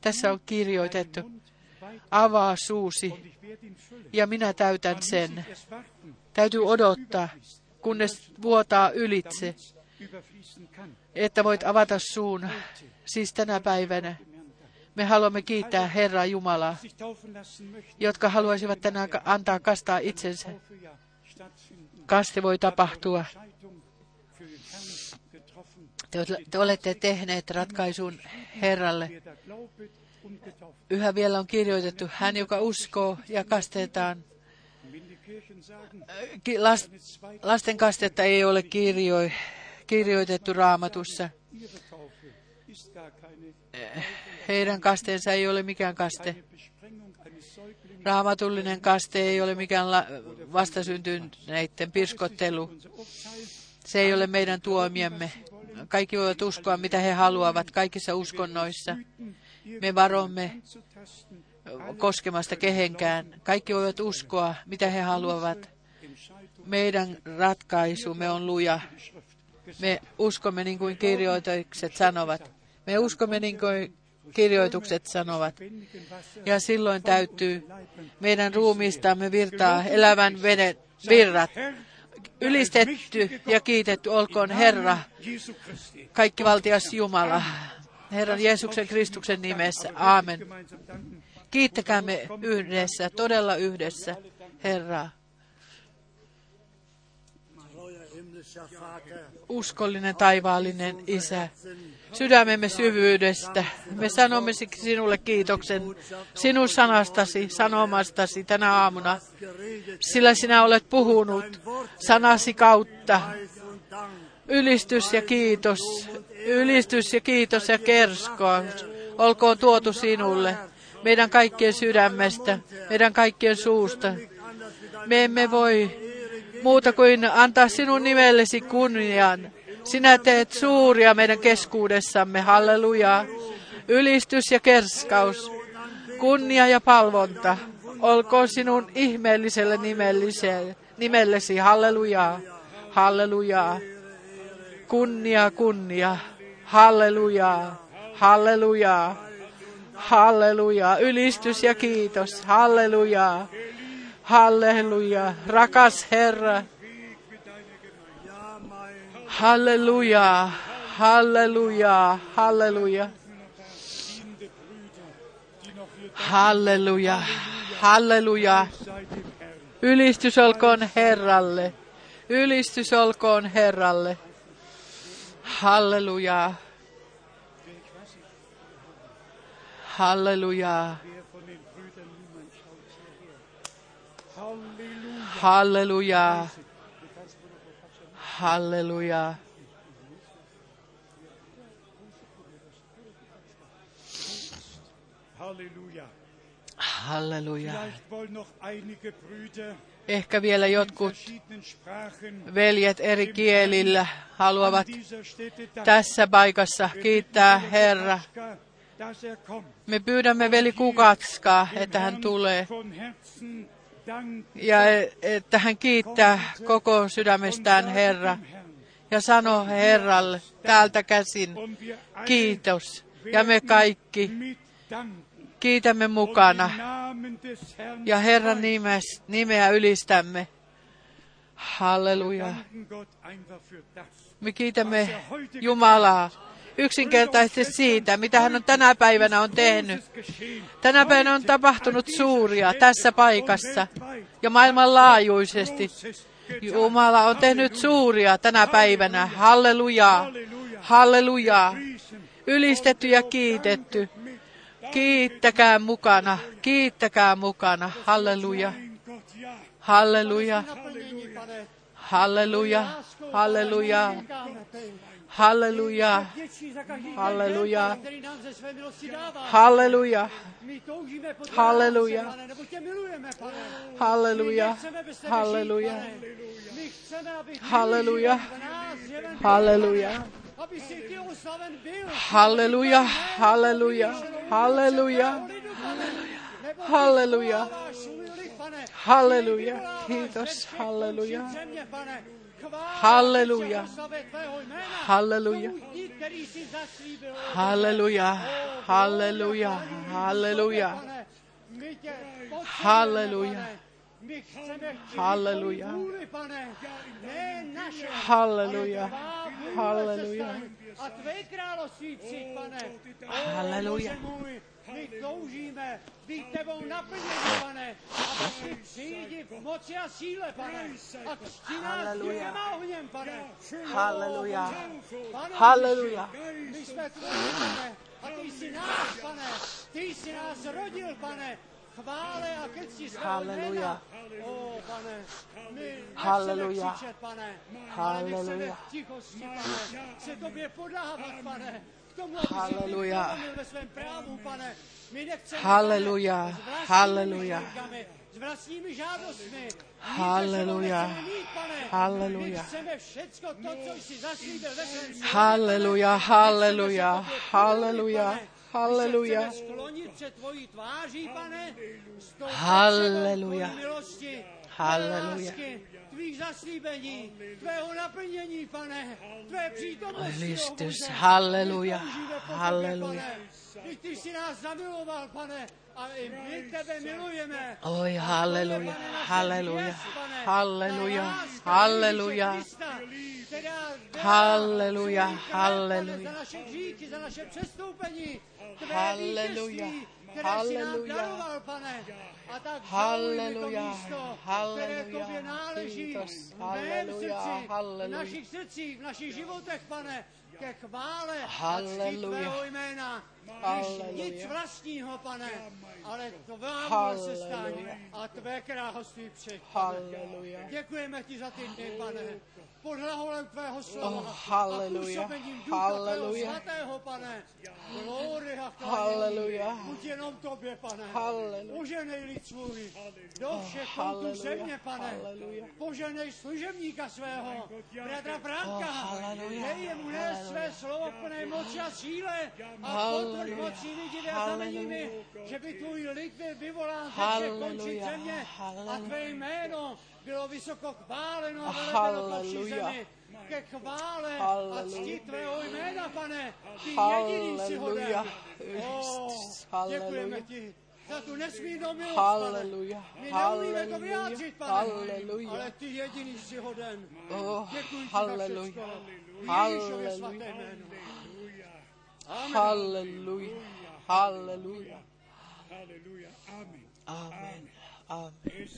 Tässä on kirjoitettu, avaa suusi, ja minä täytän sen. Täytyy odottaa, kunnes vuotaa ylitse, että voit avata suun. Siis tänä päivänä me haluamme kiittää Herraa Jumalaa, jotka haluaisivat tänään antaa kastaa itsensä. Kaste voi tapahtua. Te, te olette tehneet ratkaisun Herralle. Yhä vielä on kirjoitettu, hän joka uskoo ja kastetaan. Lasten kastetta ei ole kirjoi, kirjoitettu raamatussa. Heidän kasteensa ei ole mikään kaste. Raamatullinen kaste ei ole mikään la- vastasyntyneiden pirskottelu. Se ei ole meidän tuomiemme. Kaikki voivat uskoa, mitä he haluavat kaikissa uskonnoissa. Me varomme koskemasta kehenkään. Kaikki voivat uskoa, mitä he haluavat. Meidän ratkaisumme on luja. Me uskomme niin kuin kirjoitukset sanovat. Me uskomme niin kuin kirjoitukset sanovat. Ja silloin täytyy meidän ruumiistamme virtaa elävän veden virrat. Ylistetty ja kiitetty olkoon Herra, kaikki valtias Jumala. Herran Jeesuksen Kristuksen nimessä. Aamen. Kiittäkäämme yhdessä, todella yhdessä, Vater, Uskollinen taivaallinen Isä, sydämemme syvyydestä. Me sanomme sinulle kiitoksen sinun sanastasi, sanomastasi tänä aamuna, sillä sinä olet puhunut sanasi kautta Ylistys ja kiitos, ylistys ja kiitos ja kerskaus olkoon tuotu sinulle meidän kaikkien sydämestä, meidän kaikkien suusta. Me emme voi muuta kuin antaa sinun nimellesi kunnian. Sinä teet suuria meidän keskuudessamme, halleluja. Ylistys ja kerskaus, kunnia ja palvonta, olkoon sinun ihmeelliselle nimellesi, halleluja, halleluja. Kunnia, kunnia, halleluja, halleluja, halleluja. Ylistys ja kiitos, halleluja, halleluja. Rakas Herra, halleluja, halleluja, halleluja. Halleluja, halleluja. Ylistys olkoon Herralle. Ylistys olkoon Herralle. Halleluja. Halleluja. Halleluja. Halleluja. Halleluja. Halleluja. Ehkä vielä jotkut veljet eri kielillä haluavat tässä paikassa kiittää Herra. Er. Me pyydämme veli Kukatskaa, että hän tulee ja että hän kiittää koko sydämestään Herra ja sanoo Herralle täältä käsin kiitos. Ja me kaikki kiitämme mukana ja Herran nimes, nimeä ylistämme. Halleluja. Me kiitämme Jumalaa yksinkertaisesti siitä, mitä hän on tänä päivänä on tehnyt. Tänä päivänä on tapahtunut suuria tässä paikassa ja maailmanlaajuisesti. Jumala on tehnyt suuria tänä päivänä. Halleluja. Halleluja. Ylistetty ja kiitetty. Kiittäkää mukana. Kiittäkää mukana. Halleluja. Halleluja. Halleluja. Halleluja. Halleluja. Haleluja. Haleluja. Haleluja. Haleluja. Haleluja. Haleluja. Haleluja. Haleluja. Haleluja. Haleluja. Haleluja. Haleluja. Haleluja. Kiitos. Haleluja. Haleluja. Haleluja. Haleluja. Haleluja. Haleluja. Haleluja. Haleluja. Haleluja. Haleluja. A tvé království přijď, pane. Haleluja. My toužíme být tebou naplněni, pane, A ty přijdi v moci a síle, pane, a cti nás duchem a ohněm, pane. Haleluja. Haleluja. My jsme tvoji, pane, a ty jsi nás, pane, ty jsi nás rodil, pane, chvále a ke cti Haleluja. O, pane, my Haleluja. Křičet, pane. Haleluja. Se tobě podávat, pane. K tomu, Haleluja. ve svém právu, pane. My nechceme, Haleluja. Haleluja. S vlastními žádostmi. Haleluja. Haleluja. Haleluja. Haleluja. Haleluja. Haleluja. Haleluja. Haleluja. Tvých zaslíbení, tvého naplnění, pane, tvé přítomnosti, Kristus, haleluja, haleluja. Ty jsi nás zamiloval, pane, Oj, haleluja, haleluja, haleluja, haleluja, haleluja, haleluja. Haleluja. Haleluja. Haleluja. Haleluja. Haleluja. Haleluja. V našich srdcích, v našich životech, pane, ke chvále a cti tvého jména. Nic vlastního, pane, ale tvá Halleluja. se stane a tvé království přijď. Halleluja. Děkujeme ti za ty dny, pane. Pod hlavolem tvého slova. Oh, halleluja. A působením ducha Halleluja. tvého svatého, pane. Gloria chvála. Halleluja. Buď jenom tobě, pane. Halleluja. Poženej lid svůj. Do všech koutů halleluja. země, pane. Halleluja. Poženej služebníka svého. Bratra Franka. Oh, halleluja. Dej jemu nést své slovo plné moci a síle. A Halleluja. Potvrdí moci lidi a znameními, že by tvůj lid byl vyvolán končit země. A tvé jméno bylo vysoko chváleno a velebeno zemi. Ke chvále a Halleluja. cti tvého jména, pane. Ty jediný si hoden. Oh, děkujeme ti za tu nesmírnou milost, Halleluja. My neumíme to vyjádřit, pane. Halleluja. Ale ty jediný si hoden. Oh, Děkuji ti za halleluja. všecko. V Halleluja. Ježíšově svaté jméno. Halleluja. Halleluja. Halleluja. Amen. Amen. Amen.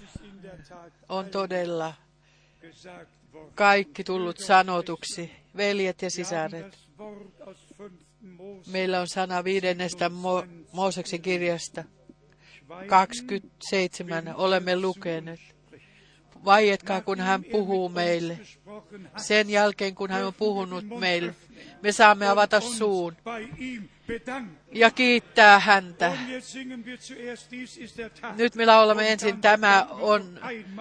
On todella kaikki tullut sanotuksi, veljet ja sisaret. das Wort aus 5. Mose Meillä on sana viidennestä Mo- Mooseksen kirjasta 27. Olemme lukeneet. Vaietkaa, kun hän puhuu meille. Sen jälkeen, kun hän on puhunut meille, me saamme avata suun ja kiittää häntä. Nyt me laulamme ensin, tämä on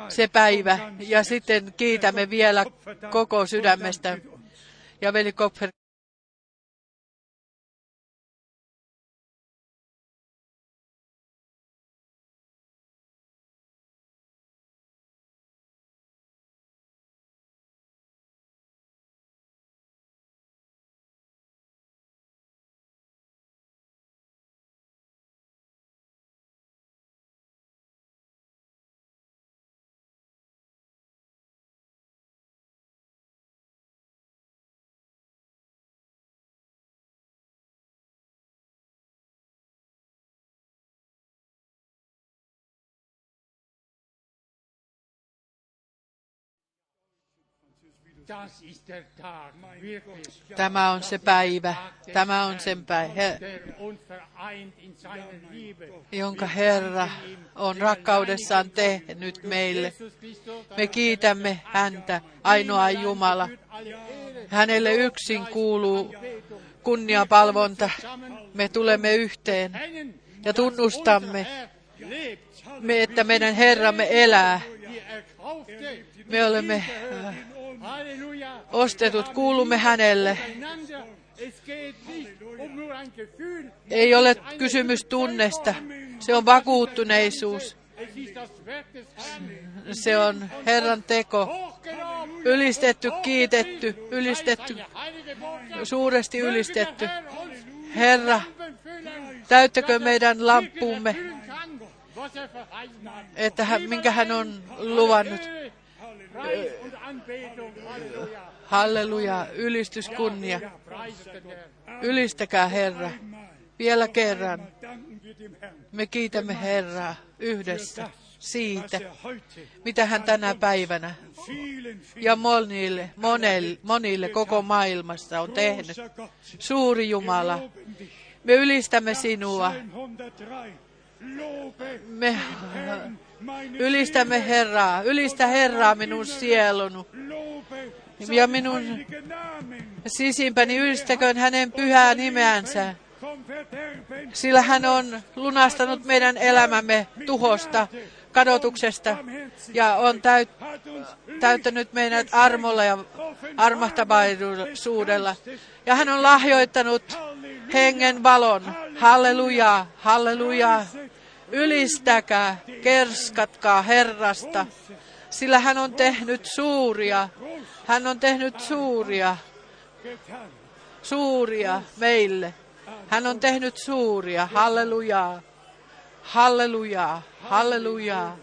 se päivä, ja sitten kiitämme vielä koko sydämestä. Ja veli Kopfer, tämä on se päivä, tämä on sen päivä, jonka Herra on rakkaudessaan tehnyt meille. Me kiitämme häntä, ainoa Jumala. Hänelle yksin kuuluu kunniapalvonta. Me tulemme yhteen ja tunnustamme, me, että meidän Herramme elää. Me olemme äh, ostetut, kuulumme hänelle. Ei ole kysymys tunnesta, se on vakuuttuneisuus. Se on Herran teko. Ylistetty, kiitetty, ylistetty, suuresti ylistetty. Herra, täyttäkö meidän hat. että hän, minkä hän on luvannut. Halleluja. Halleluja, ylistys, kunnia. Preiset den Herrn. Ylistäkää Herra. Vielä kerran. Me kiitämme Herraa yhdessä siitä, er mitä hän tänä päivänä ja monille, monelle, monille koko maailmassa on tehnyt. Suuri Jumala, me ylistämme sinua. Psalm 103. Lobe Me ylistämme. Herraa. Ylistä Herraa minun sieluni. Lobe Ja minun sisimpäni ylistäköön hänen pyhää nimeänsä. Sillä hän on lunastanut meidän elämämme tuhosta, kadotuksesta ja on täyt, täyttänyt meidät armolla ja armahtavaisuudella. Ja hän on lahjoittanut hengen valon. Halleluja, halleluja. Ylistäkää, kerskatkaa Herrasta, sillä hän on tehnyt suuria, hän on tehnyt suuria, suuria meille. Hän on tehnyt suuria, hallelujaa, hallelujaa, hallelujaa,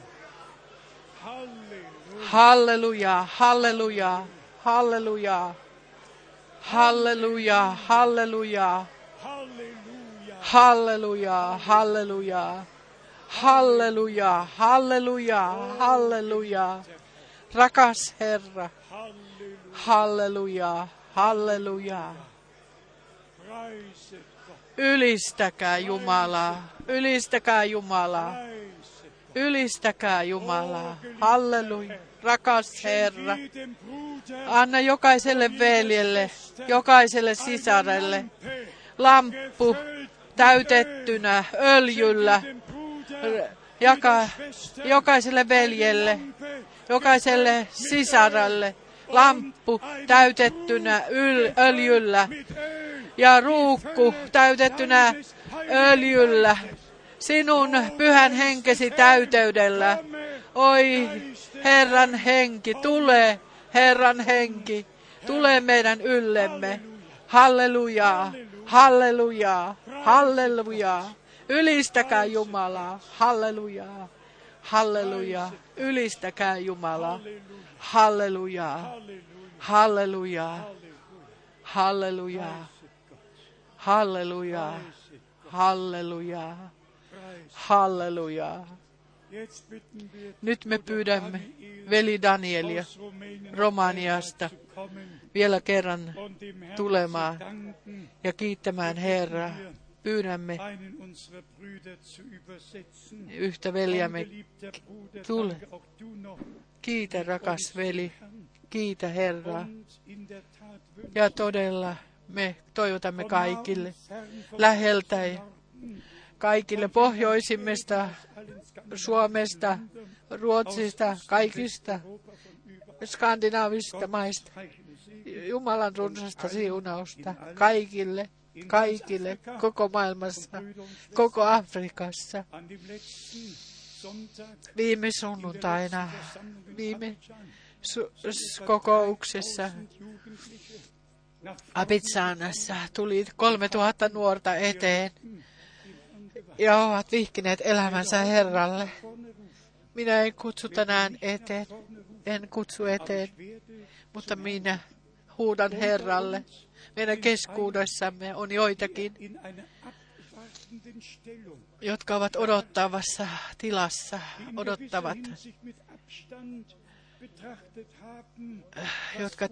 Halleluja. hallelujaa, hallelujaa, hallelujaa, hallelujaa, hallelujaa, Halleluja. hallelujaa, hallelujaa, hallelujaa, hallelujaa, hallelujaa. Rakas Herra, Halleluja. Gott. Ylistäkää Jumalaa, ylistäkää Jumalaa, ylistäkää Jumalaa. Halleluja, rakas Herra. Anna jokaiselle veljelle, jokaiselle sisarelle lamppu täytettynä öljyllä. Dem Bruder Jaka, jokaiselle veljelle, jokaiselle sisaralle lamppu täytettynä yl, öljyllä ja ruukku täytettynä öljyllä sinun pyhän henkesi täyteydellä. Oi, Herran henki, tule, Herran henki, tule meidän yllemme. Hallelujaa, hallelujaa, hallelujaa. Ylistäkää Jumalaa, hallelujaa, hallelujaa. Ylistäkää Jumalaa, hallelujaa, hallelujaa, hallelujaa, hallelujaa, hallelujaa, hallelujaa. Nyt me pyydämme veli Danielia Romaniasta vielä kerran tulemaan ja kiittämään Herraa. Pyydämme yhtä veljämme. Tule. Kiitä rakas veli, kiitä wünsche Ja todella me toivotamme kaikille läheltä kaikille pohjoisimmista, Suomesta, Ruotsista, kaikista skandinaavista maista. Jumalan runsasta siunausta kaikille, kaikille, koko maailmassa, koko Afrikassa. Viime sunnuntaina, viime su- kokouksessa Abitsanassa tuli 3000 nuorta eteen ja ovat vihkineet elämänsä Herralle. Minä en kutsu tänään eteen, en kutsu eteen, mutta minä huudan Herralle. Meidän keskuudessamme on joitakin, jotka ovat odottavassa tilassa, odottavat, jotka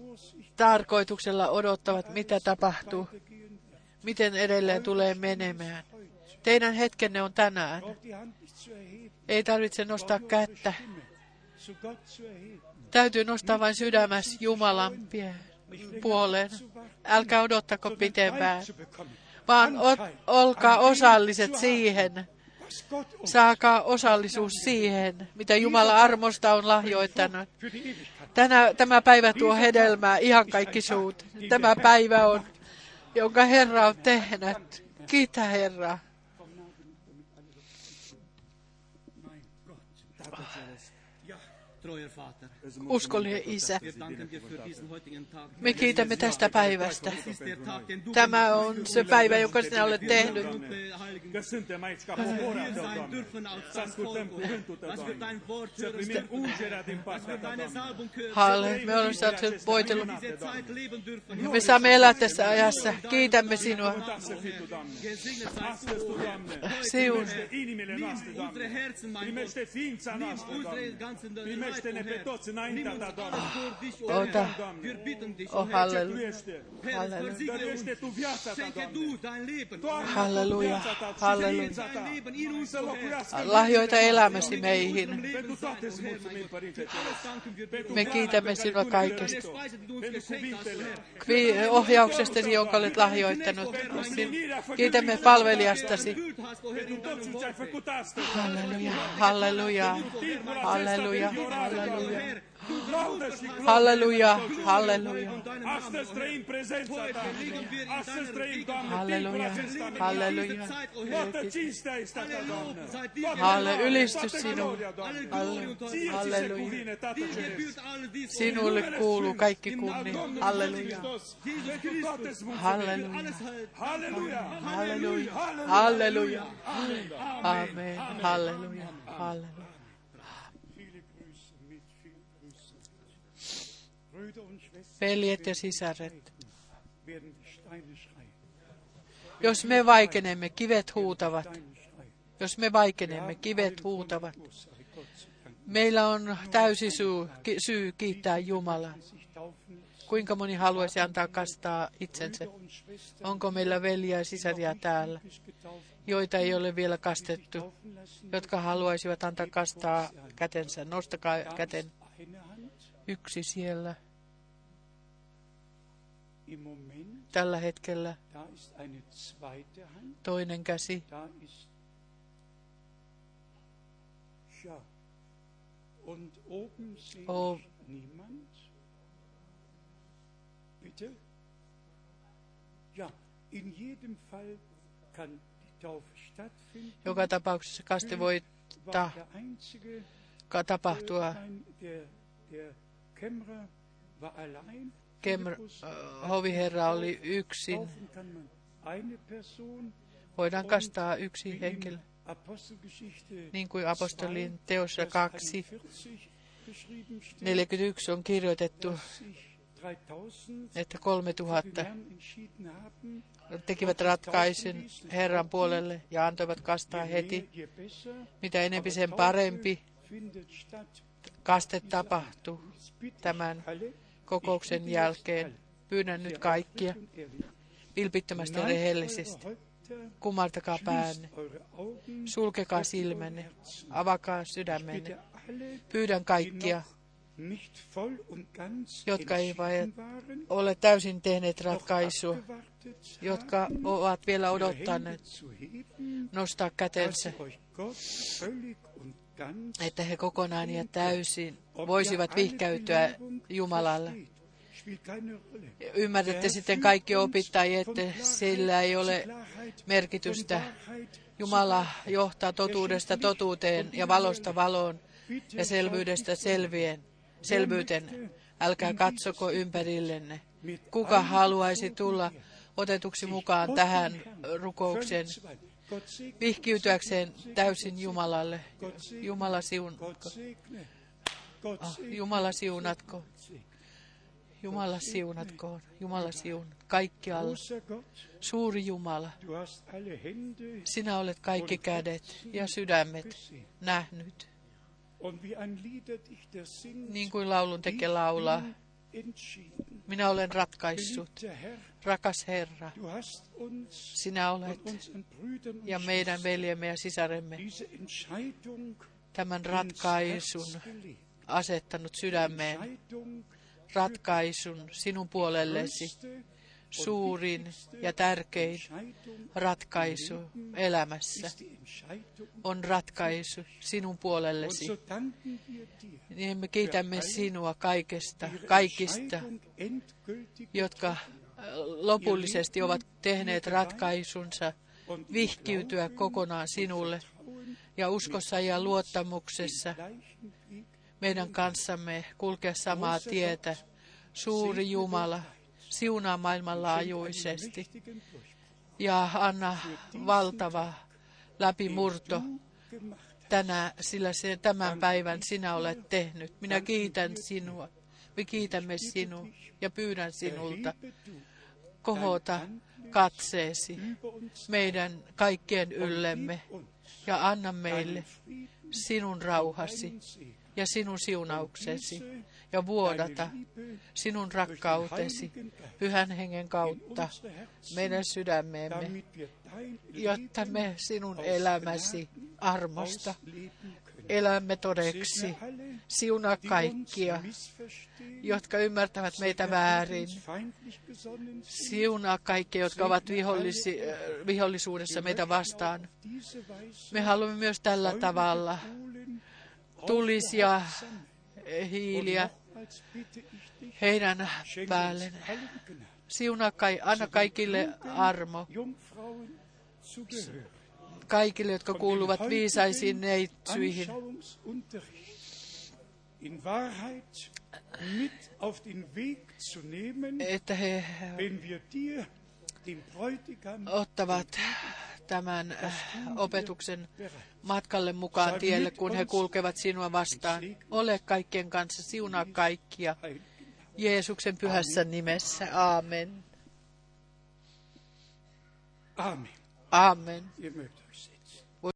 tarkoituksella odottavat, mitä tapahtuu, miten edelleen tulee menemään. Teidän hetkenne on tänään. Ei tarvitse nostaa kättä. Täytyy nostaa vain sydämässä Jumalan pie- puoleen. Älkää odottako pitempään, vaan o- olkaa osalliset siihen. Saakaa osallisuus siihen, mitä Jumala armosta on lahjoittanut. Tänä, tämä päivä tuo hedelmää ihan kaikki suut. Tämä päivä on, jonka Herra on tehnyt. Kiitä Herra. Uskollinen Isä, me kiitämme tästä päivästä. Tämä on se päivä, jonka sinä olet tehnyt. Halle, me olemme saaneet voitelun. Me saamme elää tässä ajassa. Kiitämme sinua. Siun. Primește ființa noastră, Doamne. Leib, pe toți înaintea ta, Doamne. alles vor dich, o O da. O o Herr. Halleluja. Cetuiește. Herr, Halleluja. versiegle uns. Dăruiește tu viața ta, Doamne. Halleluja. Halleluja. Lahjoita elämäsi meihin. Me kiitämme sinua kaikesta. ohjauksestasi, jonka olet lahjoittanut. Kiitämme palvelijastasi. Halleluja, halleluja, halleluja, halleluja, halleluja, halleluja, Astăzi trăim prezența ta. Astăzi trăim, Doamne, timpul halleluja, acesta. halleluja. Toată cinstea este a ta, Doamne. Lauda, ylistys sinulle. halleluja. Sinulle kuuluu kaikki kunnia. Mulțumim. halleluja, Halleluja. halleluja, halleluja. Amen, halleluja, halleluja. Veljet ja sisaret, jos me vaikenemme, kivet huutavat. Jos me vaikenemme, kivet huutavat. Meillä on täysi syy, ki- syy kiittää lassen. Kuinka moni haluaisi antaa kastaa itsensä? Onko meillä veljiä ja sisaria täällä, joita ei ole vielä kastettu, jotka haluaisivat antaa kastaa kätensä? Nostakaa käten. Yksi siellä. Im Moment, Tällä hetkellä da ist eine zweite Hand, toinen käsi. Oh. ich niemand. Bitte? Ja, in jedem Fall kann die Taufe stattfinden. Joka tapauksessa kaste voi ta- tapahtua. Kemr, äh, hoviherra oli yksin. Voidaan kastaa yksi henkilö, niin kuin apostolin 2, teossa Vers 2, 41 geschrieben steht, 41 on kirjoitettu, dass sich 3000 että für 3000 den Herrn entschieden haben, tekivät ratkaisun Herran puolelle ja antoivat kastaa heti. Mitä enempi sen parempi kaste tapahtuu tämän kokouksen jälkeen. Pyydän nyt kaikkia vilpittömästi rehellisesti. Kumartakaa päänne. Sulkekaa. Herzen. Avakaa sydämenne. Pyydän kaikkia, jotka eivät ole täysin tehneet ratkaisua, jotka ovat vielä odottaneet nostaa kätensä, että he kokonaan ja täysin voisivat vihkäytyä Jumalalle. Ymmärrätte sitten kaikki opit tai ette, sillä ei ole merkitystä. Jumala johtaa totuudesta totuuteen ja valosta valoon ja selvyydestä selvien, selvyyten. Älkää katsoko ympärillenne. Kuka haluaisi tulla otetuksi mukaan tähän rukoukseen, vihkiytyäkseen täysin Jumalalle? Jumala, siun, ah, Jumala siunatko. Jumala siunatkoon. Jumala siun kaikkialla. Suuri Jumala, sinä olet kaikki kädet ja sydämet nähnyt. Niin kuin laulun tekee laulaa, minä olen ratkaissut. Rakas Herra, sinä olet ja meidän veljemme ja sisaremme tämän ratkaisun asettanut sydämeen. Ratkaisun sinun puolellesi, suurin ja tärkein ratkaisu elämässä on ratkaisu sinun puolellesi. Niin me kiitämme sinua kaikesta, kaikista, jotka lopullisesti ovat tehneet ratkaisunsa vihkiytyä kokonaan sinulle ja uskossa ja luottamuksessa meidän kanssamme kulkea samaa tietä. Suuri Jumala, siunaa maailmanlaajuisesti ja anna valtava läpimurto tänä, sillä se, tämän päivän sinä olet tehnyt. Minä kiitän sinua. Me kiitämme sinua ja pyydän sinulta kohota katseesi meidän kaikkien yllemme ja anna meille sinun rauhasi ja sinun siunauksesi ja vuodata sinun rakkautesi pyhän hengen kautta meidän sydämeemme, jotta me sinun elämäsi armosta elämme todeksi. Siunaa kaikkia, jotka ymmärtävät meitä väärin. Siunaa kaikkia, jotka ovat vihollisi, vihollisuudessa meitä vastaan. Me haluamme myös tällä tavalla tulisia hiiliä heidän päälleen. Siunaa, kai, anna kaikille armo, kaikille, jotka kuuluvat viisaisiin neitsyihin. Että he ottavat tämän äh, opetuksen matkalle mukaan tielle, kun he kulkevat sinua vastaan. Ole kaikkien kanssa, siunaa kaikkia. Jeesuksen pyhässä nimessä. Aamen. Amen. Aamen. Mögt